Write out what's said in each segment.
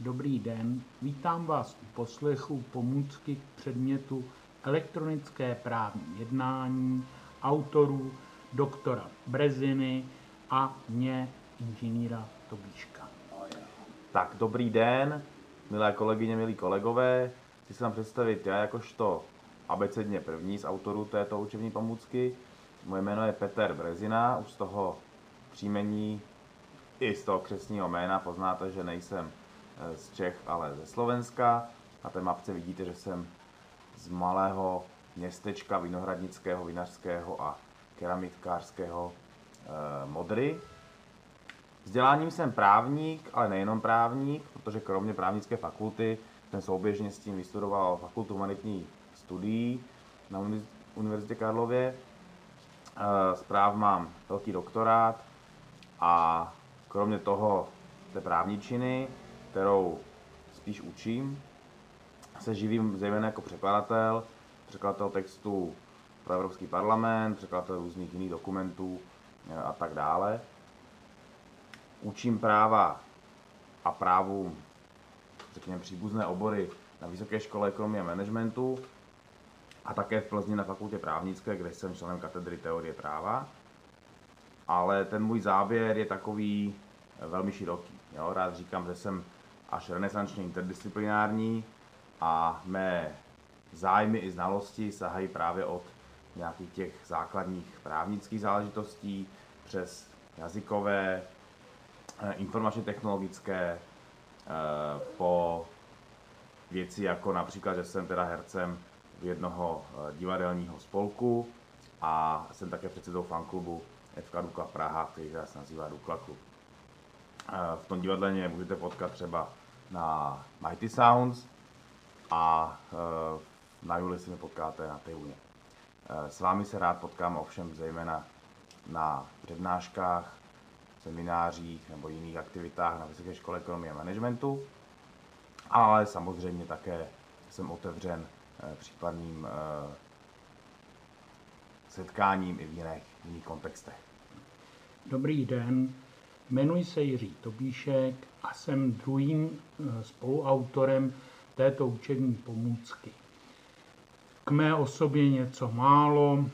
dobrý den. Vítám vás u poslechu pomůcky k předmětu elektronické právní jednání autorů doktora Breziny a mě, inženýra Tobíška. Tak, dobrý den, milé kolegyně, milí kolegové. Chci se vám představit já jakožto abecedně první z autorů této učební pomůcky. Moje jméno je Peter Brezina, už z toho příjmení i z toho křesního jména poznáte, že nejsem z Čech, ale ze Slovenska. Na té mapce vidíte, že jsem z malého městečka vinohradnického, vinařského a keramikkářského eh, Modry. Vzděláním jsem právník, ale nejenom právník, protože kromě právnické fakulty jsem souběžně s tím vystudoval fakultu humanitní studií na Univerzitě Karlově. Zpráv eh, mám velký doktorát a kromě toho té právničiny, kterou spíš učím, se živím zejména jako překladatel, překladatel textů pro Evropský parlament, překladatel různých jiných dokumentů eh, a tak dále. Učím práva a právu, řekněme, příbuzné obory na Vysoké škole ekonomie a managementu a také v Plzni na fakultě právnické, kde jsem členem katedry teorie práva. Ale ten můj záběr je takový eh, velmi široký. Jo? Rád říkám, že jsem až renesančně interdisciplinární a mé zájmy i znalosti sahají právě od nějakých těch základních právnických záležitostí přes jazykové, eh, informačně technologické, eh, po věci jako například, že jsem teda hercem jednoho eh, divadelního spolku a jsem také předsedou fanklubu FK Dukla Praha, který se nazývá Dukla Klub. V tom divadle můžete potkat třeba na Mighty Sounds a na Juli si mě potkáte na Tejuně. S vámi se rád potkám ovšem zejména na přednáškách, seminářích nebo jiných aktivitách na Vysoké škole ekonomie a managementu, ale samozřejmě také jsem otevřen eh, případným eh, setkáním i v jiných, v jiných kontextech. Dobrý den, jmenuji se Jiří Tobíšek a jsem druhým eh, spoluautorem této učební pomůcky. K mé osobě něco málo.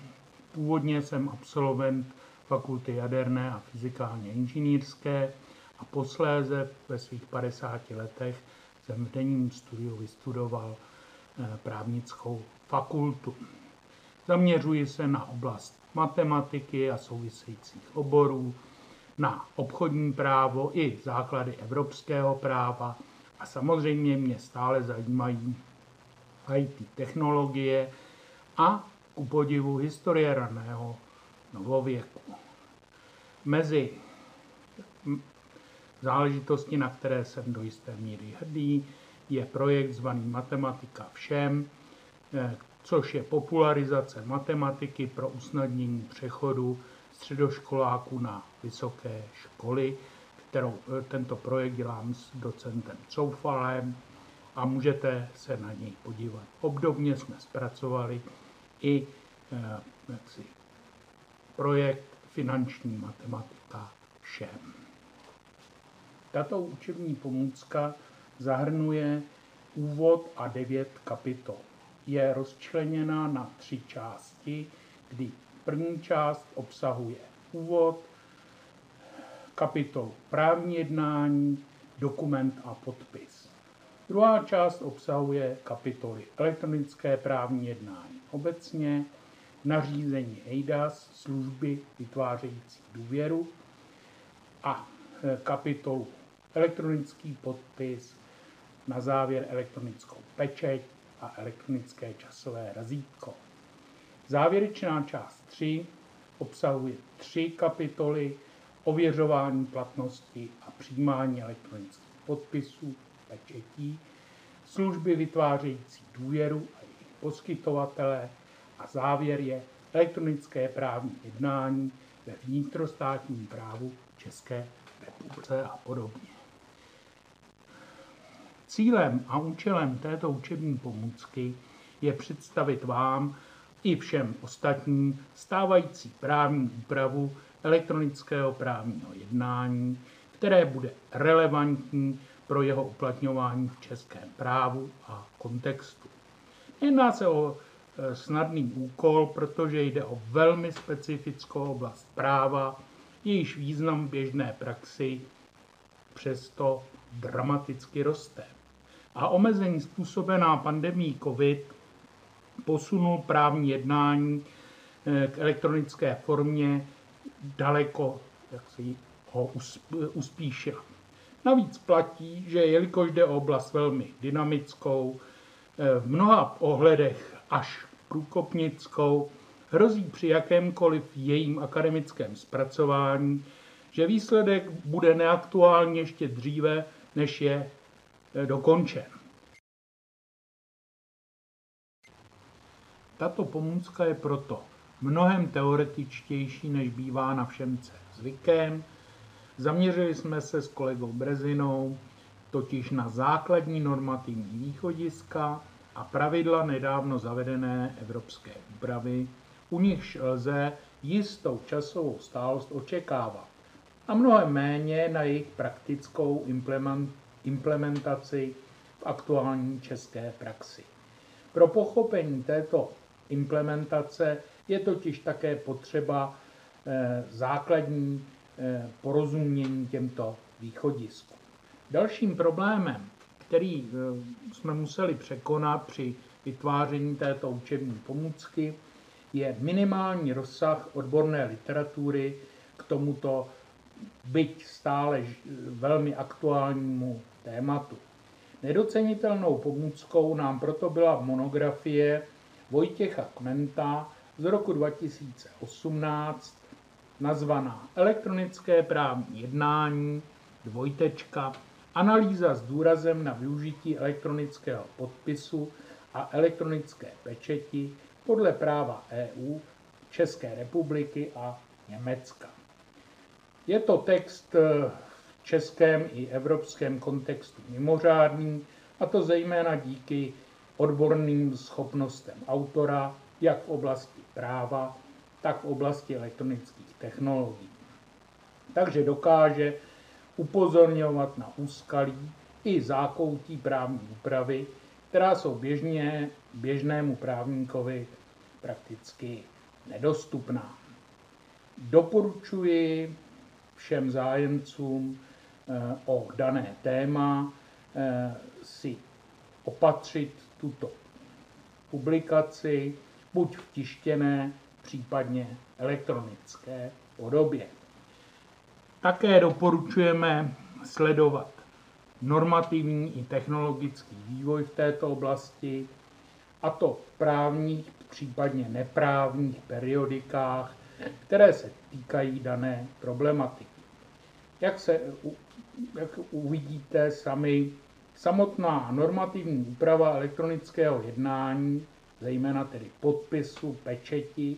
Původně jsem absolvent fakulty jaderné a fyzikálně inženýrské a posléze ve svých 50 letech jsem v denním studiu vystudoval eh, právnickou fakultu. Zaměřuji se na oblast matematiky a souvisejících oborů, na obchodní právo i základy evropského práva a samozřejmě mě stále zajímají IT technologie a ku podivu historie raného novověku. Mezi záležitosti, na které jsem do jisté míry hrdý, je projekt zvaný Matematika všem, eh, což je popularizace matematiky pro usnadnění přechodu středoškoláků na vysoké školy, kterou eh, tento projekt dělám s docentem Coufalem a můžete se na něj podívat. Obdobně jsme zpracovali i eh, jaksi, projekt finanční matematika všem. Tato učební pomůcka zahrnuje úvod a devět kapitol. Je rozčleněna na tři části, kdy první část obsahuje úvod, kapitolu právní jednání, dokument a podpis. Druhá část obsahuje kapitoly elektronické právní jednání obecně, nařízení EIDAS, služby vytvářející důvěru a e, kapitolu elektronický podpis, na závěr elektronickou pečeť a elektronické časové razítko. Závěrečná část 3 obsahuje tři kapitoly ověřování platnosti a přijímání elektronických podpisů, pečetí, služby vytvářející důvěru a jejich poskytovatele a závěr je elektronické právní jednání ve vnitrostátním právu České republice a podobně. Cílem a účelem této učební pomůcky je představit vám i všem ostatním stávající právní úpravu elektronického právního jednání, které bude relevantní pro jeho uplatňování v českém právu a kontextu. Jedná se o e, snadný úkol, protože jde o velmi specifickou oblast práva, jejíž význam v běžné praxi přesto dramaticky roste. A omezení způsobená pandemí COVID posunul právní jednání e, k elektronické formě daleko, jak si ho uspíšila. Navíc platí, že jelikož jde o oblast velmi dynamickou, eh, v mnoha ohledech až průkopnickou, hrozí při jakémkoliv jejím akademickém zpracování, že výsledek bude neaktuální ještě dříve, než je eh, dokončen. Tato pomůcka je proto mnohem teoretičtější, než bývá na všemce zvykem, Zaměřili jsme se s kolegou Brezinou totiž na základní normativní východiska a pravidla nedávno zavedené evropské úpravy, u nichž lze jistou časovou stálost očekávat a mnohem méně na jejich praktickou implementaci v aktuální české praxi. Pro pochopení této implementace je totiž také potřeba eh, základní Eh, porozumění těmto východiskům. Dalším problémem, který eh, jsme museli překonat při vytváření této učební pomůcky, je minimální rozsah odborné literatury k tomuto byť stále velmi aktuálnímu tématu. Nedocenitelnou pomůckou nám proto byla monografie Vojtěcha Kmenta z roku 2018 nazvaná Elektronické právní jednání, dvojtečka, analýza s důrazem na využití elektronického podpisu a elektronické pečeti podle práva EU, České republiky a Německa. Je to text v českém i evropském kontextu mimořádný, a to zejména díky odborným schopnostem autora, jak v oblasti práva, tak v oblasti elektronických technologií. Takže dokáže upozorňovat na úskalí i zákoutí právní úpravy, která jsou běžně, běžnému právníkovi prakticky nedostupná. Doporučuji všem zájemcům eh, o dané téma eh, si opatřit tuto publikaci, buď v tištěné, případně elektronické podobě. Také doporučujeme sledovat normativní i technologický vývoj v této oblasti, a to v právních, případně neprávních periodikách, které se týkají dané problematiky. Jak se jak uvidíte sami, samotná normativní úprava elektronického jednání, zejména tedy podpisu, pečeti,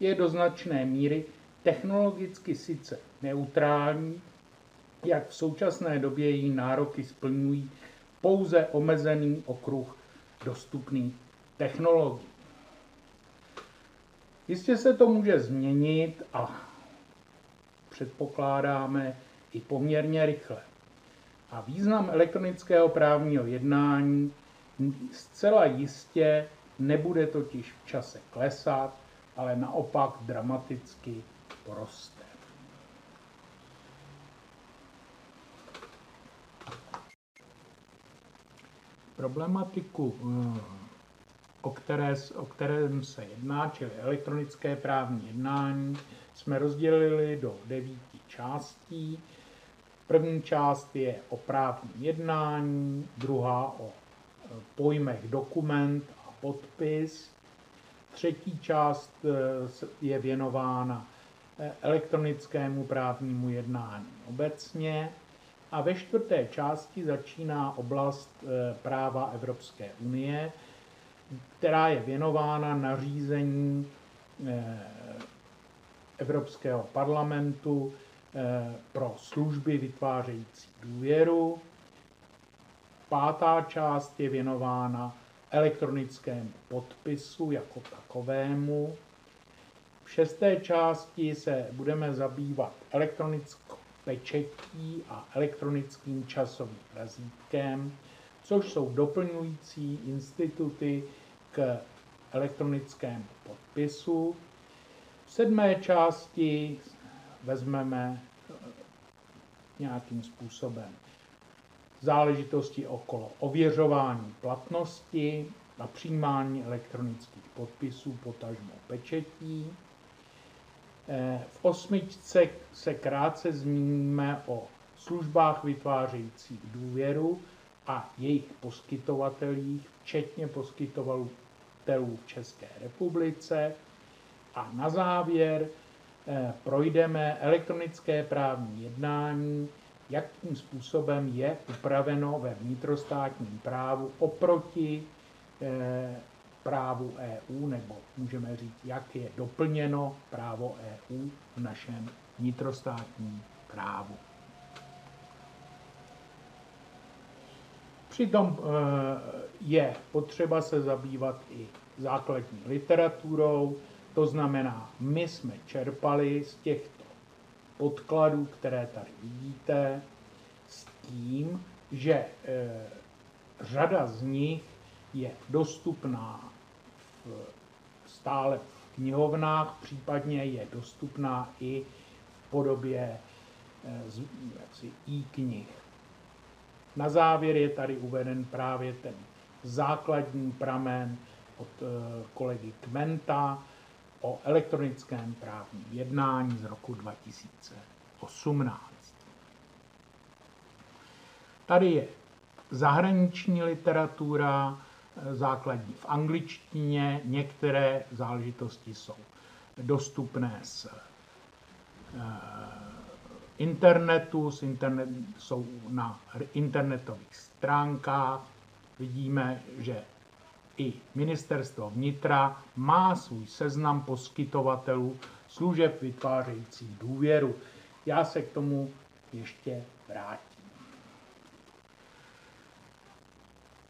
je do značné míry technologicky sice neutrální, jak v současné době její nároky splňují pouze omezený okruh dostupných technologií. Jistě se to může změnit a předpokládáme i poměrně rychle. A význam elektronického právního jednání zcela jistě nebude totiž v čase klesat, ale naopak dramaticky poroste. Problematiku, eh, o, které, o kterém se jedná, čili elektronické právní jednání, jsme rozdělili do devíti částí. První část je o právním jednání, druhá o eh, pojmech dokument a podpis, Třetí část eh, je věnována eh, elektronickému právnímu jednání obecně. A ve čtvrté části začíná oblast práva Evropské unie, která je věnována nařízení Evropského parlamentu pro služby vytvářející důvěru. Pátá část je věnována elektronickému podpisu jako takovému. V šesté části se budeme zabývat pečetí a elektronickým časovým razítkem, což jsou doplňující instituty k elektronickému podpisu. V sedmé části vezmeme eh, nějakým způsobem záležitosti okolo ověřování platnosti a přijímání elektronických podpisů potažmo pečetí. Eh, v osmičce se krátce zmíníme o službách vytvářejících důvěru a jejich poskytovatelích, včetně poskytovatelů v České republice. A na závěr projdeme elektronické právní jednání, jakým způsobem je upraveno ve vnitrostátním právu oproti eh, právu EU, nebo můžeme říct, jak je doplněno právo EU v našem vnitrostátním právu. Přitom eh, je potřeba se zabývat i základní literaturou, to znamená, my jsme čerpali z těchto podkladů, které tady vidíte, s tím, že e, řada z nich je dostupná v, stále v knihovnách, případně je dostupná i v podobě e, jaksi, e-knih. Na závěr je tady uveden právě ten základní pramen od e, kolegy Kmenta, o elektronickém právním jednání z roku 2018. Tady je zahraniční literatura, eh, základní v angličtině, některé záležitosti jsou dostupné z eh, internetu, z internet, jsou na internetových stránkách. Vidíme, že i ministerstvo vnitra má svůj seznam poskytovatelů služeb vytvářejících důvěru. Já se k tomu ještě vrátím.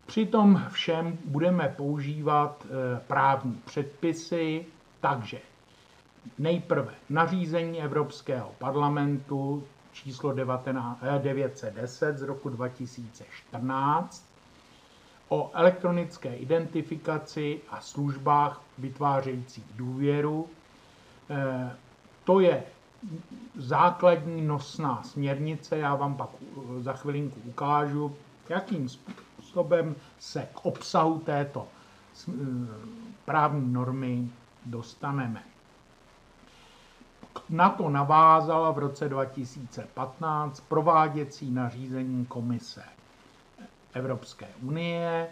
Při tom všem budeme používat eh, právní předpisy, takže nejprve nařízení Evropského parlamentu číslo 910 eh, z roku 2014, o elektronické identifikaci a službách vytvářejících důvěru. Eh, to je základní nosná směrnice, já vám pak eh, za chvilinku ukážu, jakým způsobem se k obsahu této eh, právní normy dostaneme. Na to navázala v roce 2015 prováděcí nařízení komise Evropské unie,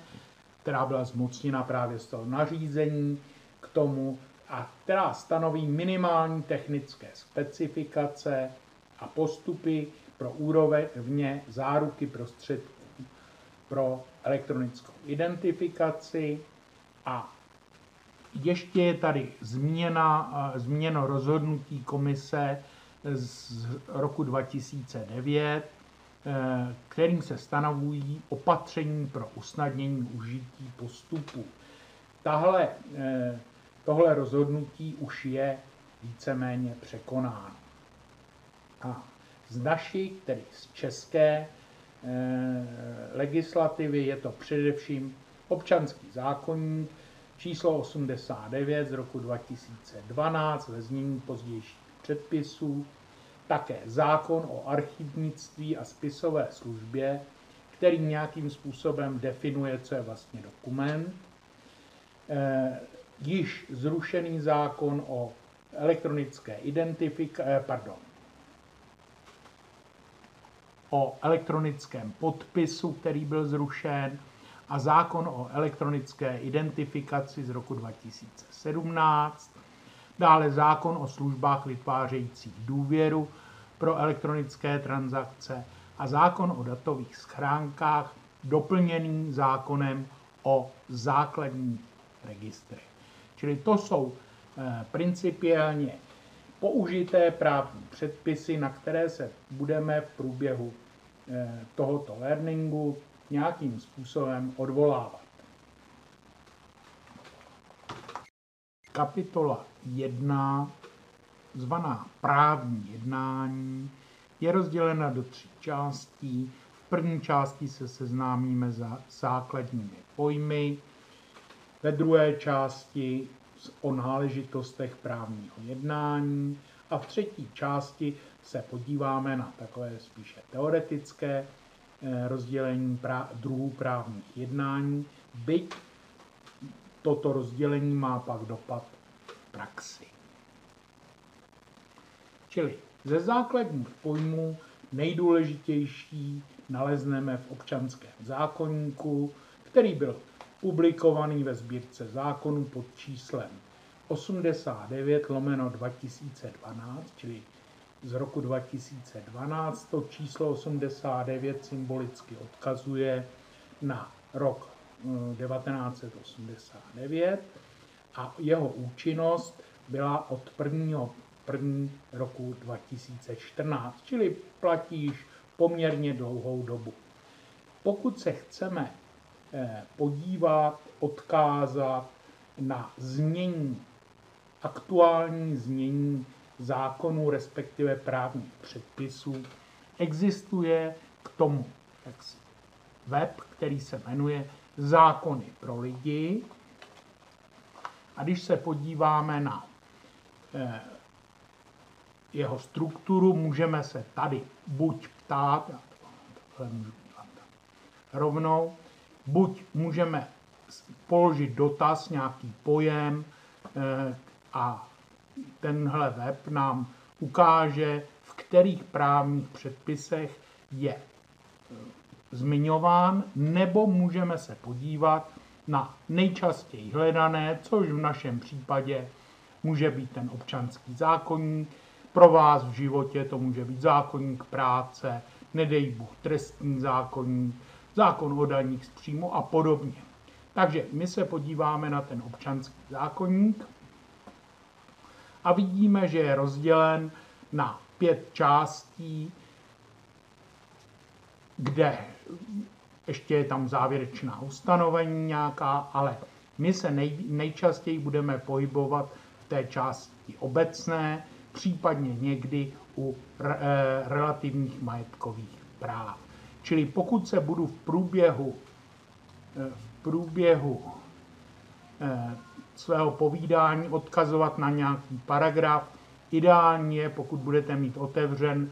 která byla zmocněna právě z toho nařízení k tomu, a která stanoví minimální technické specifikace a postupy pro úrovně záruky prostředků pro elektronickou identifikaci. A ještě je tady změna, změno rozhodnutí komise z roku 2009, Eh, kterým se stanovují opatření pro usnadnění užití postupu. Tahle, eh, tohle rozhodnutí už je víceméně překonáno. A z naší, tedy z české eh, legislativy, je to především občanský zákonník číslo 89 z roku 2012 ve znění pozdějších předpisů, také zákon o archivnictví a spisové službě, který nějakým způsobem definuje, co je vlastně dokument. E, již zrušený zákon o elektronické identifikaci, eh, pardon, o elektronickém podpisu, který byl zrušen, a zákon o elektronické identifikaci z roku 2017, dále zákon o službách vytvářejících důvěru pro elektronické transakce a zákon o datových schránkách doplněný zákonem o základní registry. Čili to jsou eh, principiálně použité právní předpisy, na které se budeme v průběhu eh, tohoto learningu nějakým způsobem odvolávat. Kapitola 1, zvaná právní jednání, je rozdělena do tří částí. V první části se seznámíme za základními pojmy, ve druhé části o náležitostech právního jednání a v třetí části se podíváme na takové spíše teoretické eh, rozdělení druhů právních jednání, byť toto rozdělení má pak dopad v praxi. Čili ze základních pojmů nejdůležitější nalezneme v občanském zákonníku, který byl publikovaný ve sbírce zákonů pod číslem 89 lomeno 2012, čili z roku 2012. To číslo 89 symbolicky odkazuje na rok 1989 eh, a jeho účinnost byla od 1. 1. roku 2014, čili platí již poměrně dlouhou dobu. Pokud se chceme eh, podívat, odkázat na změní, aktuální změní zákonů, respektive právních předpisů, existuje k tomu web, který se jmenuje Zákony pro lidi. A když se podíváme na eh, jeho strukturu, můžeme se tady buď ptát, já to můžu rovnou, buď můžeme položit dotaz, nějaký pojem eh, a tenhle web nám ukáže, v kterých právních předpisech je eh, zmiňován, nebo můžeme se podívat na nejčastěji hledané, což v našem případě může být ten občanský zákonník, pro vás v životě to může být zákonník práce, nedej Bůh trestní zákonník, zákon o daních z příjmu a podobně. Takže my se podíváme na ten občanský zákonník a vidíme, že je rozdělen na pět částí, kde ještě je tam závěrečná ustanovení nějaká, ale my se nej, nejčastěji budeme pohybovat v té části obecné, případně někdy u re, eh, relativních majetkových práv. Čili pokud se budu v průběhu, eh, v průběhu eh, svého povídání odkazovat na nějaký paragraf, ideální je, pokud budete mít otevřen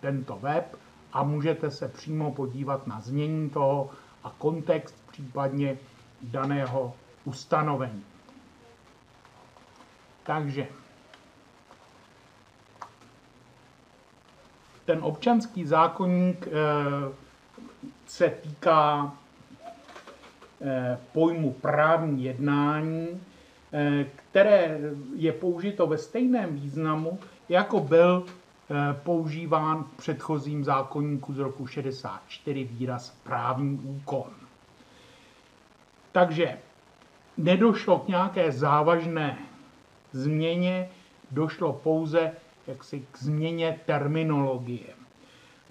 tento web a můžete se přímo podívat na znění toho a kontext případně daného ustanovení. Takže ten občanský zákonník eh, se týká eh, pojmu právní jednání, eh, které je použito ve stejném významu, jako byl používán v předchozím zákonníku z roku 64 výraz právní úkon. Takže nedošlo k nějaké závažné změně, došlo pouze jaksi k změně terminologie.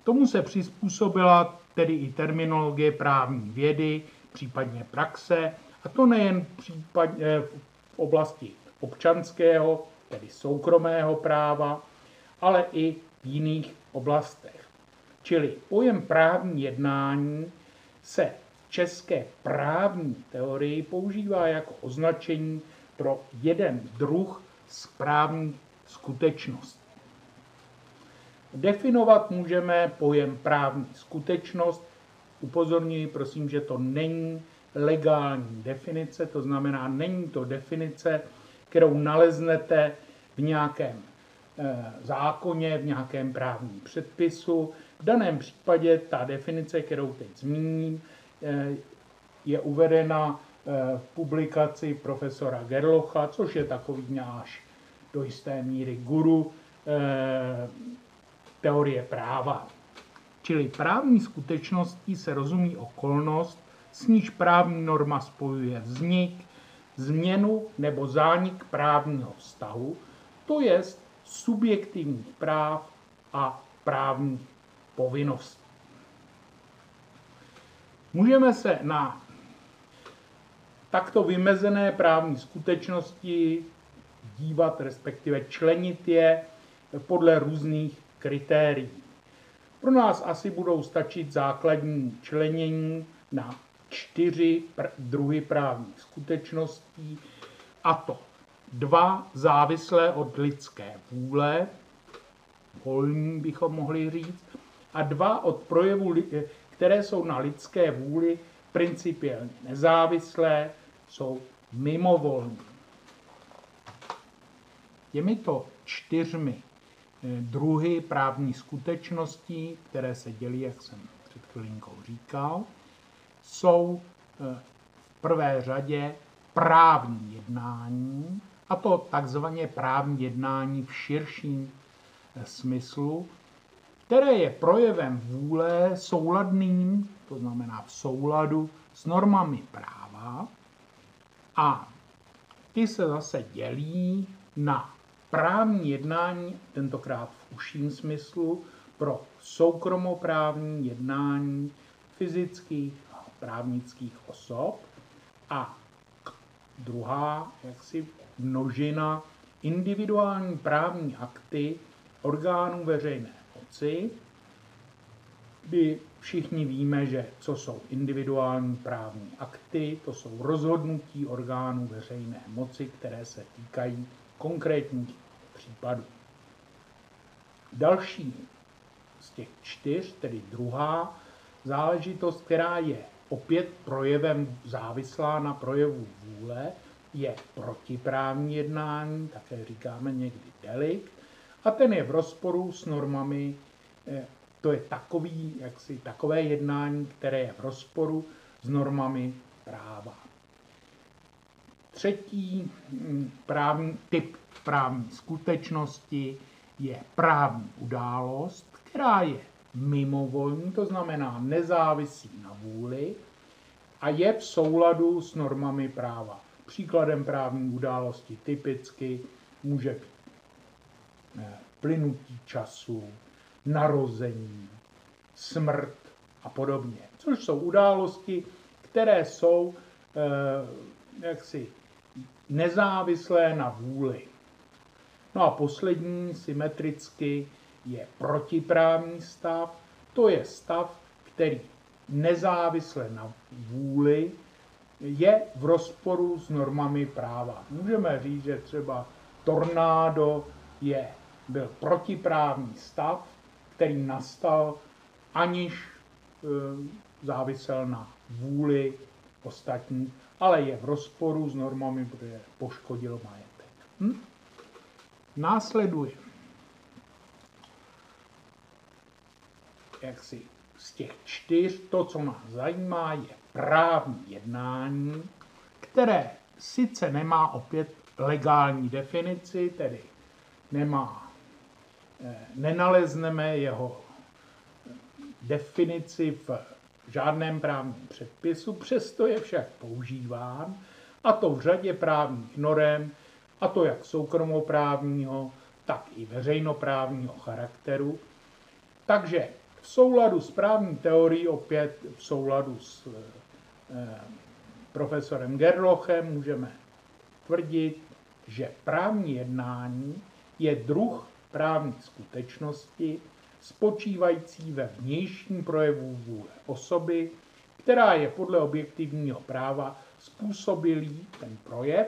Tomu se přizpůsobila tedy i terminologie právní vědy, případně praxe, a to nejen případně eh, v oblasti občanského, tedy soukromého práva, ale i v jiných oblastech. Čili pojem právní jednání se v české právní teorii používá jako označení pro jeden druh správní skutečnosti. Definovat můžeme pojem právní skutečnost. Upozorňuji, prosím, že to není legální definice, to znamená, není to definice, kterou naleznete v nějakém zákoně, v nějakém právním předpisu. V daném případě ta definice, kterou teď zmíním, eh, je uvedena eh, v publikaci profesora Gerlocha, což je takový náš do jisté míry guru teorie práva. Čili právní skutečností se rozumí okolnost, s níž právní norma spojuje vznik, změnu nebo zánik právního vztahu, to je subjektivních práv a právních povinností. Můžeme se na takto vymezené právní skutečnosti dívat, respektive členit je podle různých kritérií. Pro nás asi budou stačit základní členění na čtyři pr- druhy právních skutečností, a to dva závislé od lidské vůle, volní bychom mohli říct, a dva od projevů, které jsou na lidské vůli principiálně nezávislé, jsou mimovolní. Těmito čtyřmi eh, druhy právní skutečností, které se dělí, jak jsem před chvilinkou říkal, jsou eh, v prvé řadě právní jednání, a to takzvaně právní jednání v širším eh, smyslu, které je projevem vůle souladným, to znamená v souladu s normami práva, a ty se zase dělí na právní jednání, tentokrát v užším smyslu, pro soukromoprávní jednání fyzických a právnických osob. A druhá jaksi množina individuální právní akty orgánů veřejné moci, kdy všichni víme, že co jsou individuální právní akty, to jsou rozhodnutí orgánů veřejné moci, které se týkají konkrétních případů. Další z těch čtyř, tedy druhá záležitost, která je opět projevem závislá na projevu vůle, je protiprávní jednání, také říkáme někdy delikt, a ten je v rozporu s normami, eh, to je takový, jaksi, takové jednání, které je v rozporu s normami práva. Třetí mm, právní, typ právní skutečnosti je právní událost, která je mimovolní, to znamená nezávisí na vůli a je v souladu s normami práva. Příkladem právní události typicky může být eh, plynutí času, narození, smrt a podobně. Což jsou události, které jsou eh, jaksi nezávislé na vůli. No a poslední symetricky je protiprávní stav. To je stav, který nezávisle na vůli je v rozporu s normami práva. Můžeme říct, že třeba tornádo je, byl protiprávní stav, který nastal, aniž e, závisel na vůli ostatních, ale je v rozporu s normami, protože poškodil majetek. Hm? Následuje jak si z těch čtyř, to, co nás zajímá, je právní jednání, které sice nemá opět legální definici, tedy nemá, eh, nenalezneme jeho definici v žádném právním předpisu, přesto je však používán, a to v řadě právních norem, a to jak soukromoprávního, tak i veřejnoprávního charakteru. Takže v souladu s právní teorií, opět v souladu s eh, profesorem Gerlochem, můžeme tvrdit, že právní jednání je druh právní skutečnosti, spočívající ve vnějším projevu vůle osoby, která je podle objektivního práva způsobilý ten projev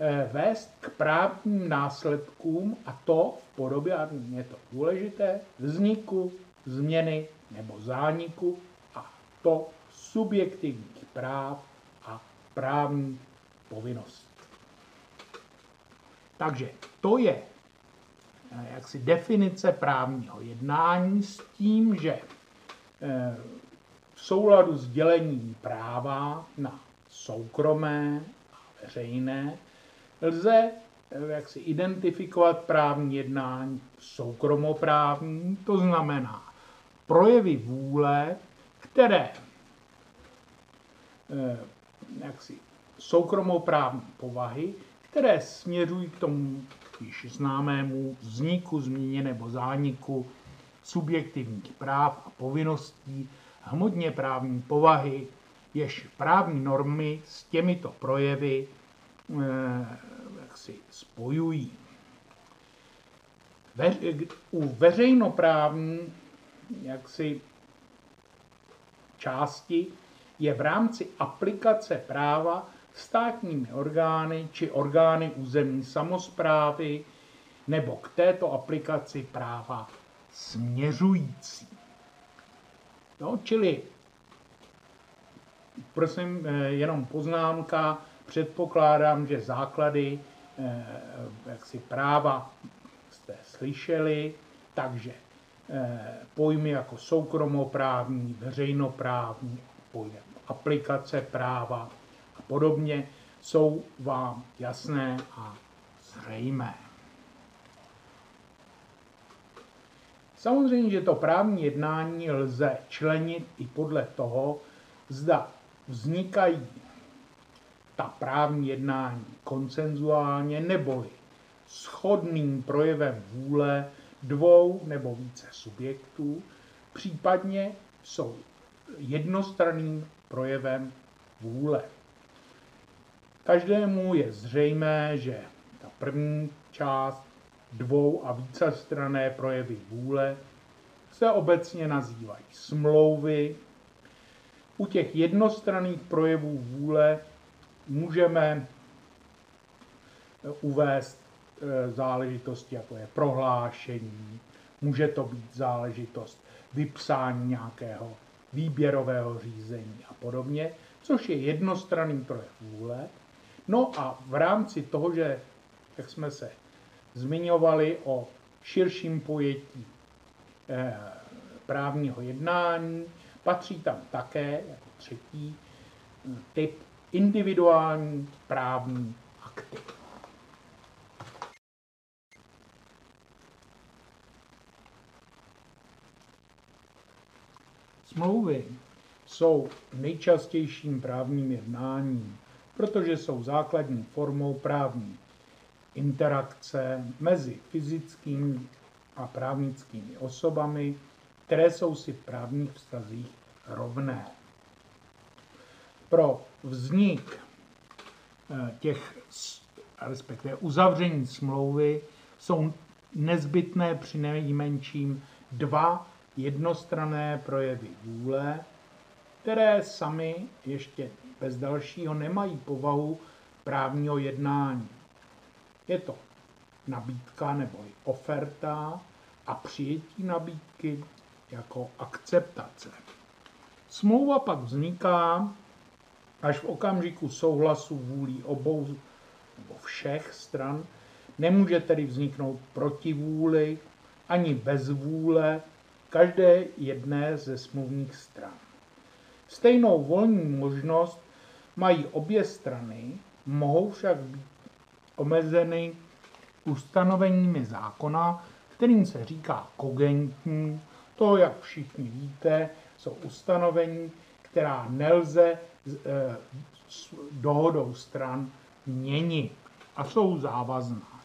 eh, vést k právním následkům a to v podobě, a je to důležité, vzniku, změny nebo zániku a to subjektivních práv a právní povinností. Takže to je Eh, jaksi definice právního jednání s tím, že eh, v souladu s dělením práva na soukromé a veřejné lze eh, jak si identifikovat právní jednání soukromoprávní, to znamená projevy vůle, které jaksi soukromoprávní povahy, které směřují k tomu již známému vzniku, změně nebo zániku subjektivních práv a povinností hmotně právní povahy, jež právní normy s těmito projevy eh, jak si spojují. U veřejnoprávní jaksi části je v rámci aplikace práva státními orgány či orgány územní samozprávy nebo k této aplikaci práva směřující. No, čili, prosím, eh, jenom poznámka, předpokládám, že základy eh, jaksi práva jste slyšeli, takže eh, pojmy jako soukromoprávní, veřejnoprávní, pojem aplikace práva a podobně jsou vám jasné a zřejmé. Samozřejmě, že to právní jednání lze členit i podle toho, zda vznikají ta právní jednání koncenzuálně neboli schodným projevem vůle dvou nebo více subjektů, případně jsou jednostranným projevem vůle. Každému je zřejmé, že ta první část dvou a vícestrané projevy vůle se obecně nazývají smlouvy. U těch jednostranných projevů vůle můžeme uvést e, záležitosti, jako je prohlášení, může to být záležitost vypsání nějakého výběrového řízení a podobně, což je jednostranný projev vůle. No a v rámci toho, že, jak jsme se zmiňovali o širším pojetí eh, právního jednání, patří tam také jako třetí hm, typ individuální právní akty. Smlouvy jsou nejčastějším právním jednáním, protože jsou základní formou právní interakce mezi fyzickými a právnickými osobami, které jsou si v právních vztazích rovné. Pro vznik eh, těch, respektive uzavření smlouvy, jsou nezbytné při nejmenším dva jednostrané projevy vůle, které sami ještě bez dalšího nemají povahu právního jednání. Je to nabídka nebo oferta a přijetí nabídky jako akceptace. Smlouva pak vzniká až v okamžiku souhlasu vůlí obou nebo všech stran. Nemůže tedy vzniknout proti vůli ani bez vůle každé jedné ze smluvních stran. Stejnou volní možnost mají obě strany, mohou však být omezeny ustanoveními zákona, kterým se říká kogentní. To, jak všichni víte, jsou ustanovení, která nelze eh, s dohodou stran měnit a jsou závazná.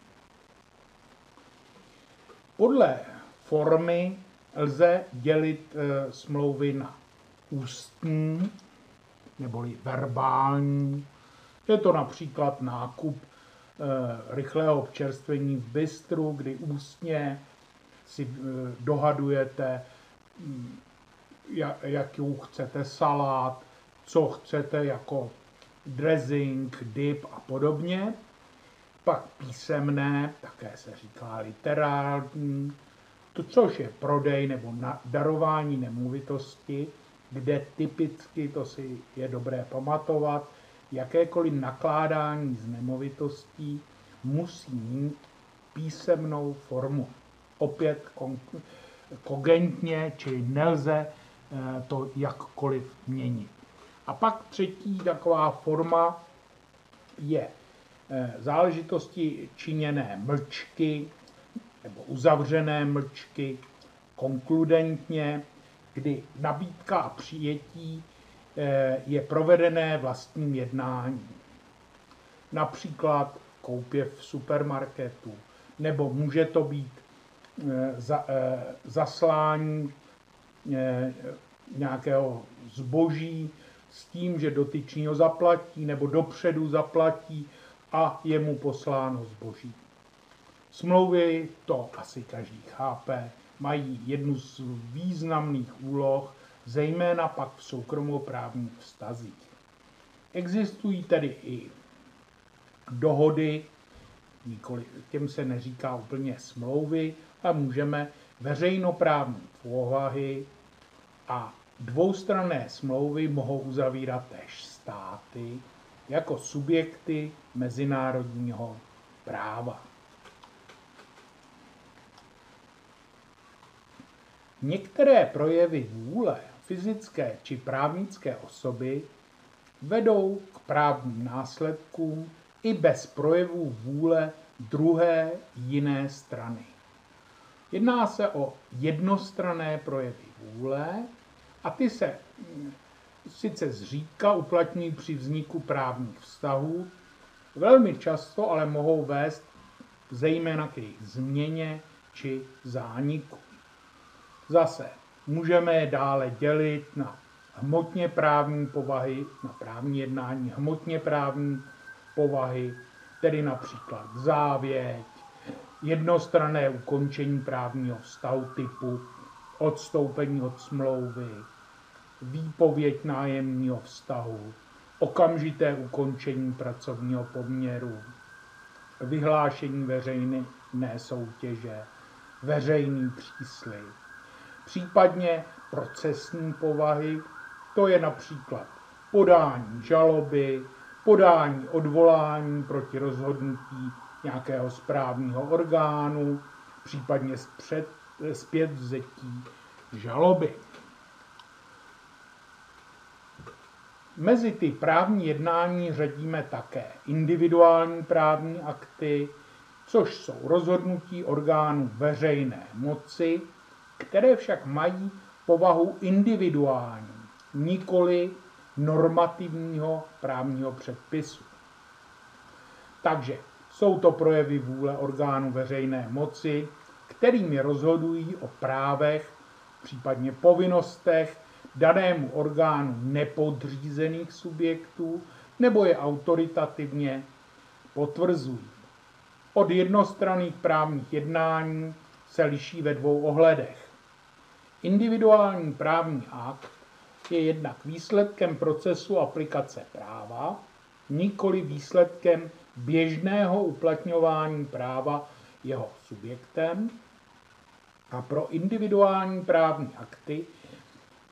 Podle formy lze dělit eh, smlouvy na ústní neboli verbální. Je to například nákup Eh, rychlého občerstvení v bistru, kdy ústně si eh, dohadujete, mm, jakou chcete salát, co chcete jako dressing, dip a podobně. Pak písemné, také se říká literární, to, což je prodej nebo darování nemovitosti, kde typicky, to si je dobré pamatovat, jakékoliv nakládání z nemovitostí musí mít písemnou formu. Opět kogentně, čili nelze eh, to jakkoliv měnit. A pak třetí taková forma je eh, záležitosti činěné mlčky nebo uzavřené mlčky, konkludentně, kdy nabídka a přijetí Eh, je provedené vlastním jednáním. Například koupě v supermarketu, nebo může to být eh, eh, zaslání nějakého zboží s tím, že dotyčný ho zaplatí nebo dopředu zaplatí a je mu posláno zboží. Smlouvy, to asi každý chápe, mají jednu z významných úloh, zejména pak v soukromoprávních vztazích. Existují tedy i dohody, nikoli, těm se neříká úplně smlouvy, ale můžeme veřejnoprávní povahy a dvoustranné smlouvy mohou uzavírat též státy jako subjekty mezinárodního práva. Některé projevy vůle fyzické či právnické osoby vedou k právním následkům i bez projevů vůle druhé jiné strany. Jedná se o jednostrané projevy vůle a ty se mm, sice zřídka uplatňují při vzniku právních vztahů, velmi často ale mohou vést zejména k jejich změně či zániku. Zase můžeme je dále dělit na hmotně právní povahy, na právní jednání hmotně právní povahy, tedy například závěť, jednostranné ukončení právního vztahu typu odstoupení od smlouvy, výpověď nájemního vztahu, okamžité ukončení pracovního poměru, vyhlášení veřejné soutěže, veřejný příslip, případně procesní povahy, to je například podání žaloby, podání odvolání proti rozhodnutí nějakého správního orgánu, případně zpřed, zpět vzetí žaloby. Mezi ty právní jednání řadíme také individuální právní akty, což jsou rozhodnutí orgánů veřejné moci, které však mají povahu individuální, nikoli normativního právního předpisu. Takže jsou to projevy vůle orgánů veřejné moci, kterými rozhodují o právech, případně povinnostech danému orgánu nepodřízených subjektů nebo je autoritativně potvrzují. Od jednostranných právních jednání se liší ve dvou ohledech. Individuální právní akt je jednak výsledkem procesu aplikace práva, nikoli výsledkem běžného uplatňování práva jeho subjektem. A pro individuální právní akty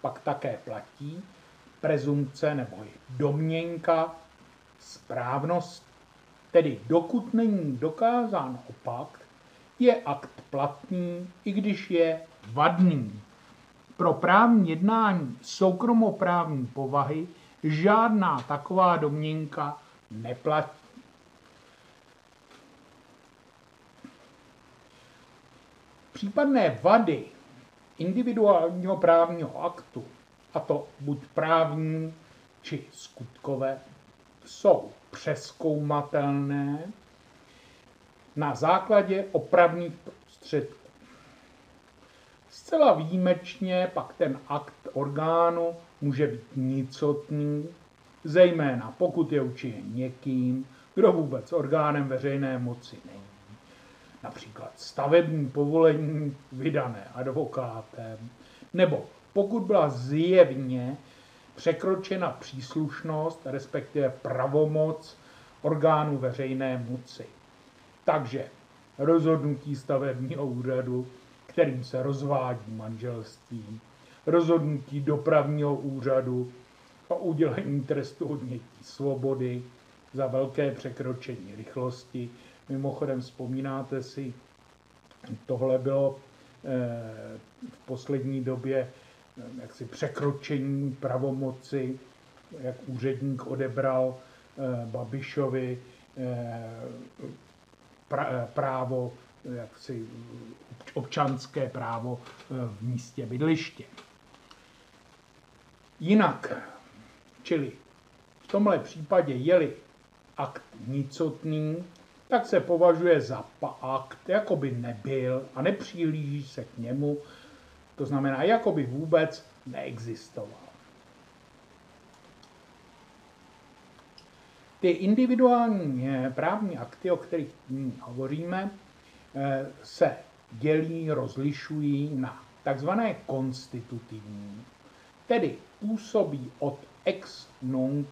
pak také platí prezumce nebo domněnka správnost. Tedy dokud není dokázán opak, je akt platný, i když je vadný. Pro právní jednání soukromoprávní povahy žádná taková domněnka neplatí. Případné vady individuálního právního aktu, a to buď právní či skutkové, jsou přeskoumatelné na základě opravných prostředků. Zcela výjimečně pak ten akt orgánu může být nicotný, zejména pokud je učiněn někým, kdo vůbec orgánem veřejné moci není. Například stavební povolení vydané advokátem, nebo pokud byla zjevně překročena příslušnost, respektive pravomoc orgánu veřejné moci. Takže rozhodnutí stavebního úřadu kterým se rozvádí manželství, rozhodnutí dopravního úřadu o udělení trestu odnětí svobody za velké překročení rychlosti. Mimochodem vzpomínáte si, tohle bylo eh, v poslední době eh, jaksi překročení pravomoci, jak úředník odebral eh, Babišovi právo jaksi občanské právo eh, v místě bydliště. Jinak, čili v tomhle případě je-li akt nicotný, tak se považuje za akt, jako by nebyl a nepřihlíží se k němu, to znamená, jako by vůbec neexistoval. Ty individuální eh, právní akty, o kterých hovoříme, eh, se dělí, rozlišují na takzvané konstitutivní, tedy působí od ex nunc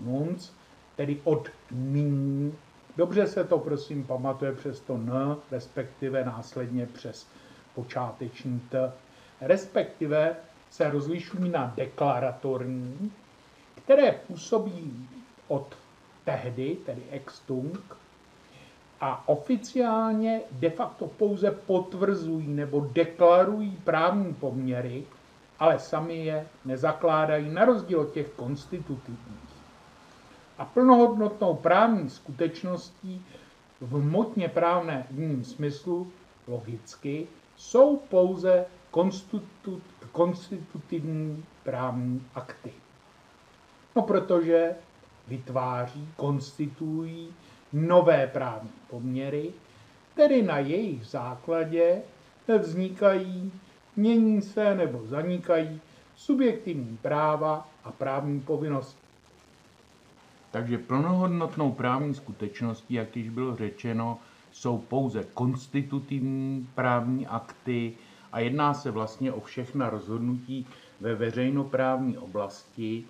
nunc, tedy od nyní. Dobře se to prosím pamatuje přes to n, respektive následně přes počáteční t. Respektive se rozlišují na deklaratorní, které působí od tehdy, tedy ex tunc, a oficiálně de facto pouze potvrzují nebo deklarují právní poměry, ale sami je nezakládají na rozdíl od těch konstitutivních. A plnohodnotnou právní skutečností v hmotně právním smyslu logicky jsou pouze konstitu, konstitutivní právní akty. No protože vytváří, konstituují nové právní poměry, tedy na jejich základě vznikají, mění se nebo zanikají subjektivní práva a právní povinnosti. Takže plnohodnotnou právní skutečností, jak již bylo řečeno, jsou pouze konstitutivní právní akty a jedná se vlastně o všechna rozhodnutí ve veřejnoprávní oblasti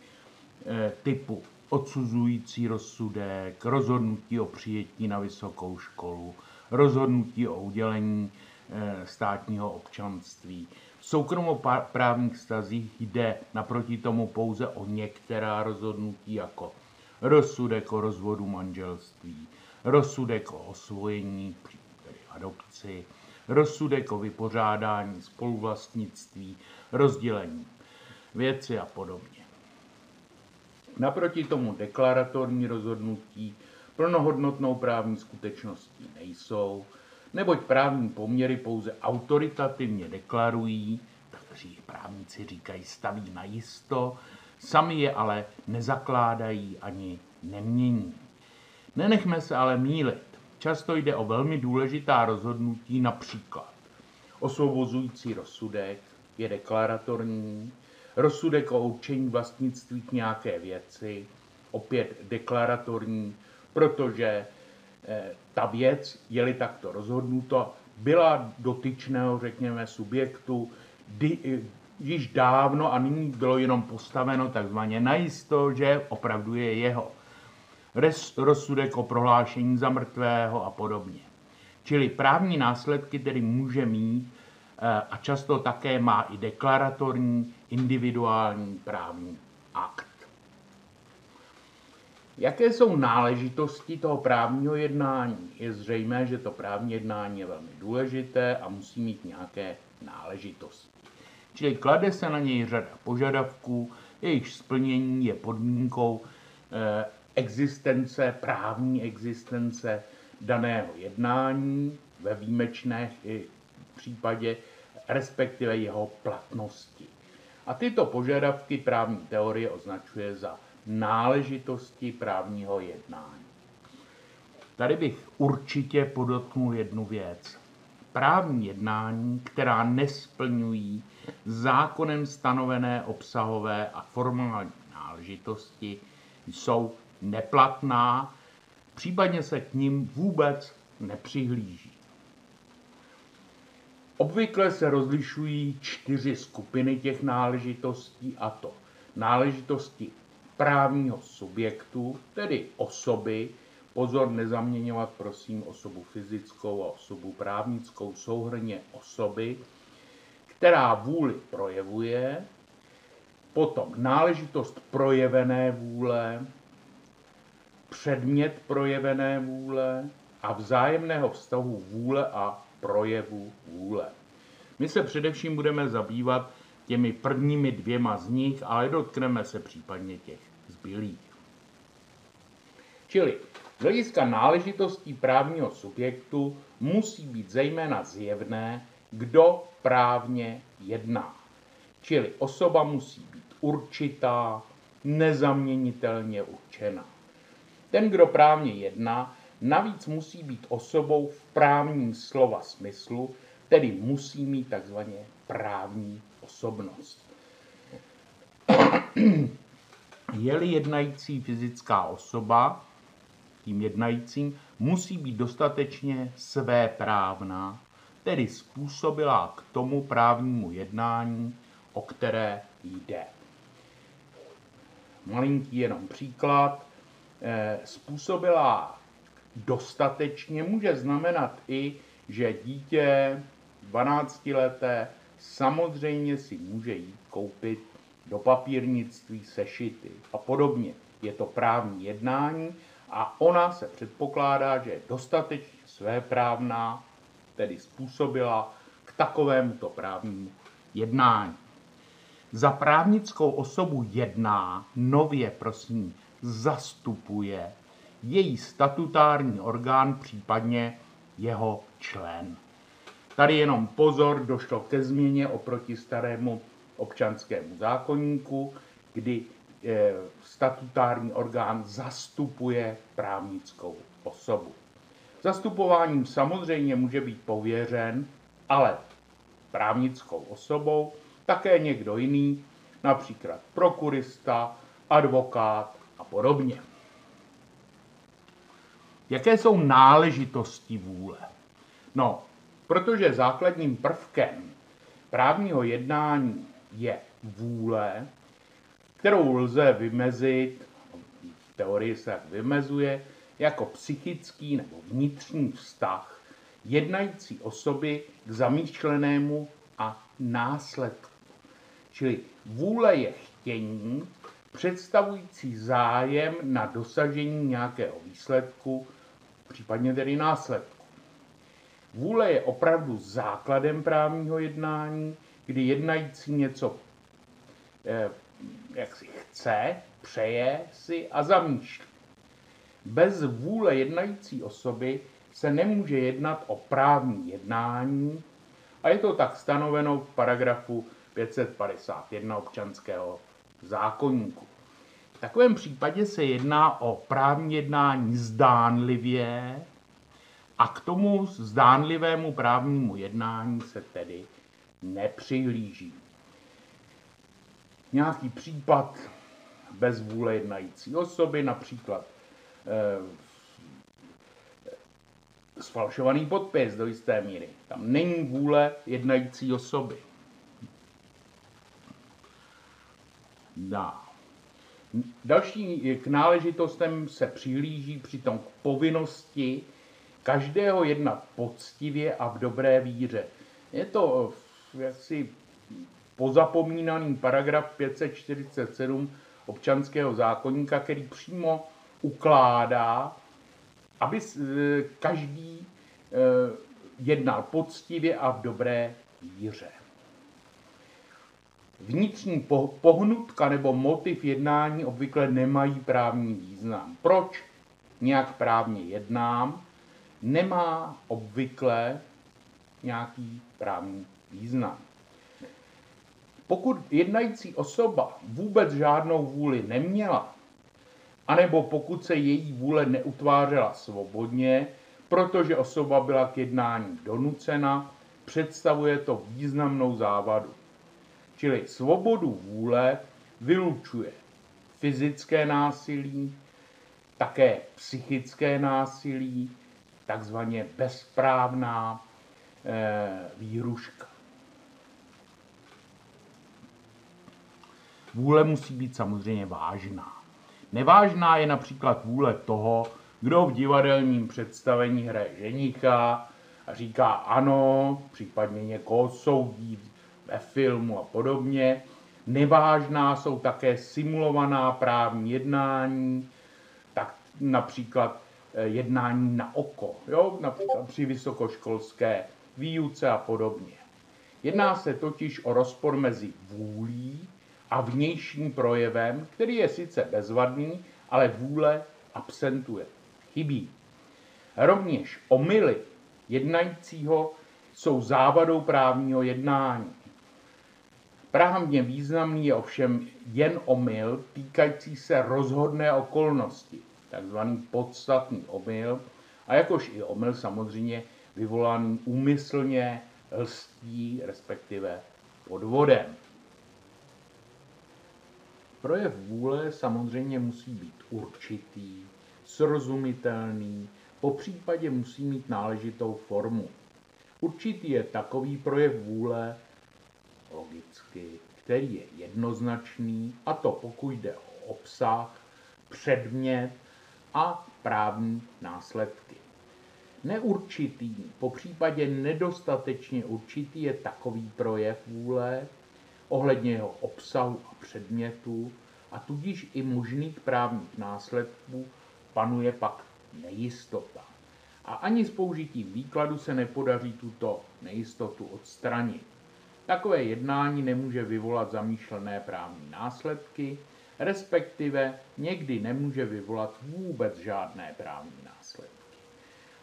eh, typu odsuzující rozsudek, rozhodnutí o přijetí na vysokou školu, rozhodnutí o udělení eh, státního občanství. V soukromoprávních stazích jde naproti tomu pouze o některá rozhodnutí jako rozsudek o rozvodu manželství, rozsudek o osvojení, tedy adopci, rozsudek o vypořádání spoluvlastnictví, rozdělení věci a podobně. Naproti tomu deklaratorní rozhodnutí plnohodnotnou právní skutečností nejsou, neboť právní poměry pouze autoritativně deklarují, kteří právníci říkají staví na jisto, sami je ale nezakládají ani nemění. Nenechme se ale mílit. Často jde o velmi důležitá rozhodnutí, například osvobozující rozsudek je deklaratorní, rozsudek o určení vlastnictví k nějaké věci, opět deklaratorní, protože eh, ta věc, je-li takto rozhodnuto, byla dotyčného, řekněme, subjektu di, již dávno a nyní bylo jenom postaveno takzvaně najisto, že opravdu je jeho. Rozsudek o prohlášení za mrtvého a podobně. Čili právní následky tedy může mít eh, a často také má i deklaratorní individuální právní akt. Jaké jsou náležitosti toho právního jednání? Je zřejmé, že to právní jednání je velmi důležité a musí mít nějaké náležitosti. Čili klade se na něj řada požadavků, jejich splnění je podmínkou eh, existence, právní existence daného jednání ve výjimečné případě, respektive jeho platnosti. A tyto požadavky právní teorie označuje za náležitosti právního jednání. Tady bych určitě podotknul jednu věc. Právní jednání, která nesplňují zákonem stanovené obsahové a formální náležitosti, jsou neplatná, případně se k ním vůbec nepřihlíží. Obvykle se rozlišují čtyři skupiny těch náležitostí, a to náležitosti právního subjektu, tedy osoby, pozor nezaměňovat prosím osobu fyzickou a osobu právnickou, souhrně osoby, která vůli projevuje, potom náležitost projevené vůle, předmět projevené vůle a vzájemného vztahu vůle a projevu vůle. My se především budeme zabývat těmi prvními dvěma z nich, ale dotkneme se případně těch zbylých. Čili z hlediska náležitostí právního subjektu musí být zejména zjevné, kdo právně jedná. Čili osoba musí být určitá, nezaměnitelně určena. Ten, kdo právně jedná, navíc musí být osobou v právním slova smyslu, tedy musí mít takzvaně právní osobnost. Je-li jednající fyzická osoba, tím jednajícím musí být dostatečně svéprávná, tedy způsobila k tomu právnímu jednání, o které jde. Malinký jenom příklad. Eh, způsobila dostatečně může znamenat i, že dítě 12 leté samozřejmě si může jít koupit do papírnictví sešity a podobně. Je to právní jednání a ona se předpokládá, že je dostatečně svéprávná, tedy způsobila k takovémuto právnímu jednání. Za právnickou osobu jedná, nově prosím, zastupuje její statutární orgán, případně jeho člen. Tady jenom pozor, došlo ke změně oproti starému občanskému zákonníku, kdy eh, statutární orgán zastupuje právnickou osobu. Zastupováním samozřejmě může být pověřen, ale právnickou osobou také někdo jiný, například prokurista, advokát a podobně. Jaké jsou náležitosti vůle? No, protože základním prvkem právního jednání je vůle, kterou lze vymezit, v teorii se vymezuje, jako psychický nebo vnitřní vztah jednající osoby k zamýšlenému a následku. Čili vůle je chtění, představující zájem na dosažení nějakého výsledku, případně tedy následku. Vůle je opravdu základem právního jednání, kdy jednající něco eh, jak si chce, přeje si a zamýšlí. Bez vůle jednající osoby se nemůže jednat o právní jednání a je to tak stanoveno v paragrafu 551 občanského zákonníku. Takovém případě se jedná o právní jednání zdánlivě a k tomu zdánlivému právnímu jednání se tedy nepřihlíží. Nějaký případ bez vůle jednající osoby, například eh, sfalšovaný podpis do jisté míry. Tam není vůle jednající osoby. Dá. Další k náležitostem se přihlíží přitom k povinnosti každého jednat poctivě a v dobré víře. Je to jaksi pozapomínaný paragraf 547 občanského zákonníka, který přímo ukládá, aby každý eh, jednal poctivě a v dobré víře. Vnitřní pohnutka nebo motiv jednání obvykle nemají právní význam. Proč nějak právně jednám, nemá obvykle nějaký právní význam. Pokud jednající osoba vůbec žádnou vůli neměla, anebo pokud se její vůle neutvářela svobodně, protože osoba byla k jednání donucena, představuje to významnou závadu. Čili svobodu vůle vylučuje fyzické násilí, také psychické násilí, takzvaně bezprávná e. Vůle musí být samozřejmě vážná. Nevážná je například vůle toho, kdo v divadelním představení hraje ženicha a říká ano, případně někoho soudí ve filmu a podobně. Nevážná jsou také simulovaná právní jednání, tak například eh, jednání na oko, jo? například při vysokoškolské výuce a podobně. Jedná se totiž o rozpor mezi vůlí a vnějším projevem, který je sice bezvadný, ale vůle absentuje, chybí. Rovněž omily jednajícího jsou závadou právního jednání. Právně významný je ovšem jen omyl týkající se rozhodné okolnosti, takzvaný podstatný omyl, a jakož i omyl samozřejmě vyvolaný úmyslně lstí, respektive podvodem. Projev vůle samozřejmě musí být určitý, srozumitelný, po případě musí mít náležitou formu. Určitý je takový projev vůle logicky, který je jednoznačný, a to pokud jde o obsah, předmět a právní následky. Neurčitý, po případě nedostatečně určitý je takový projev vůle ohledně jeho obsahu a předmětu a tudíž i možných právních následků panuje pak nejistota. A ani s použitím výkladu se nepodaří tuto nejistotu odstranit. Takové jednání nemůže vyvolat zamýšlené právní následky, respektive někdy nemůže vyvolat vůbec žádné právní následky.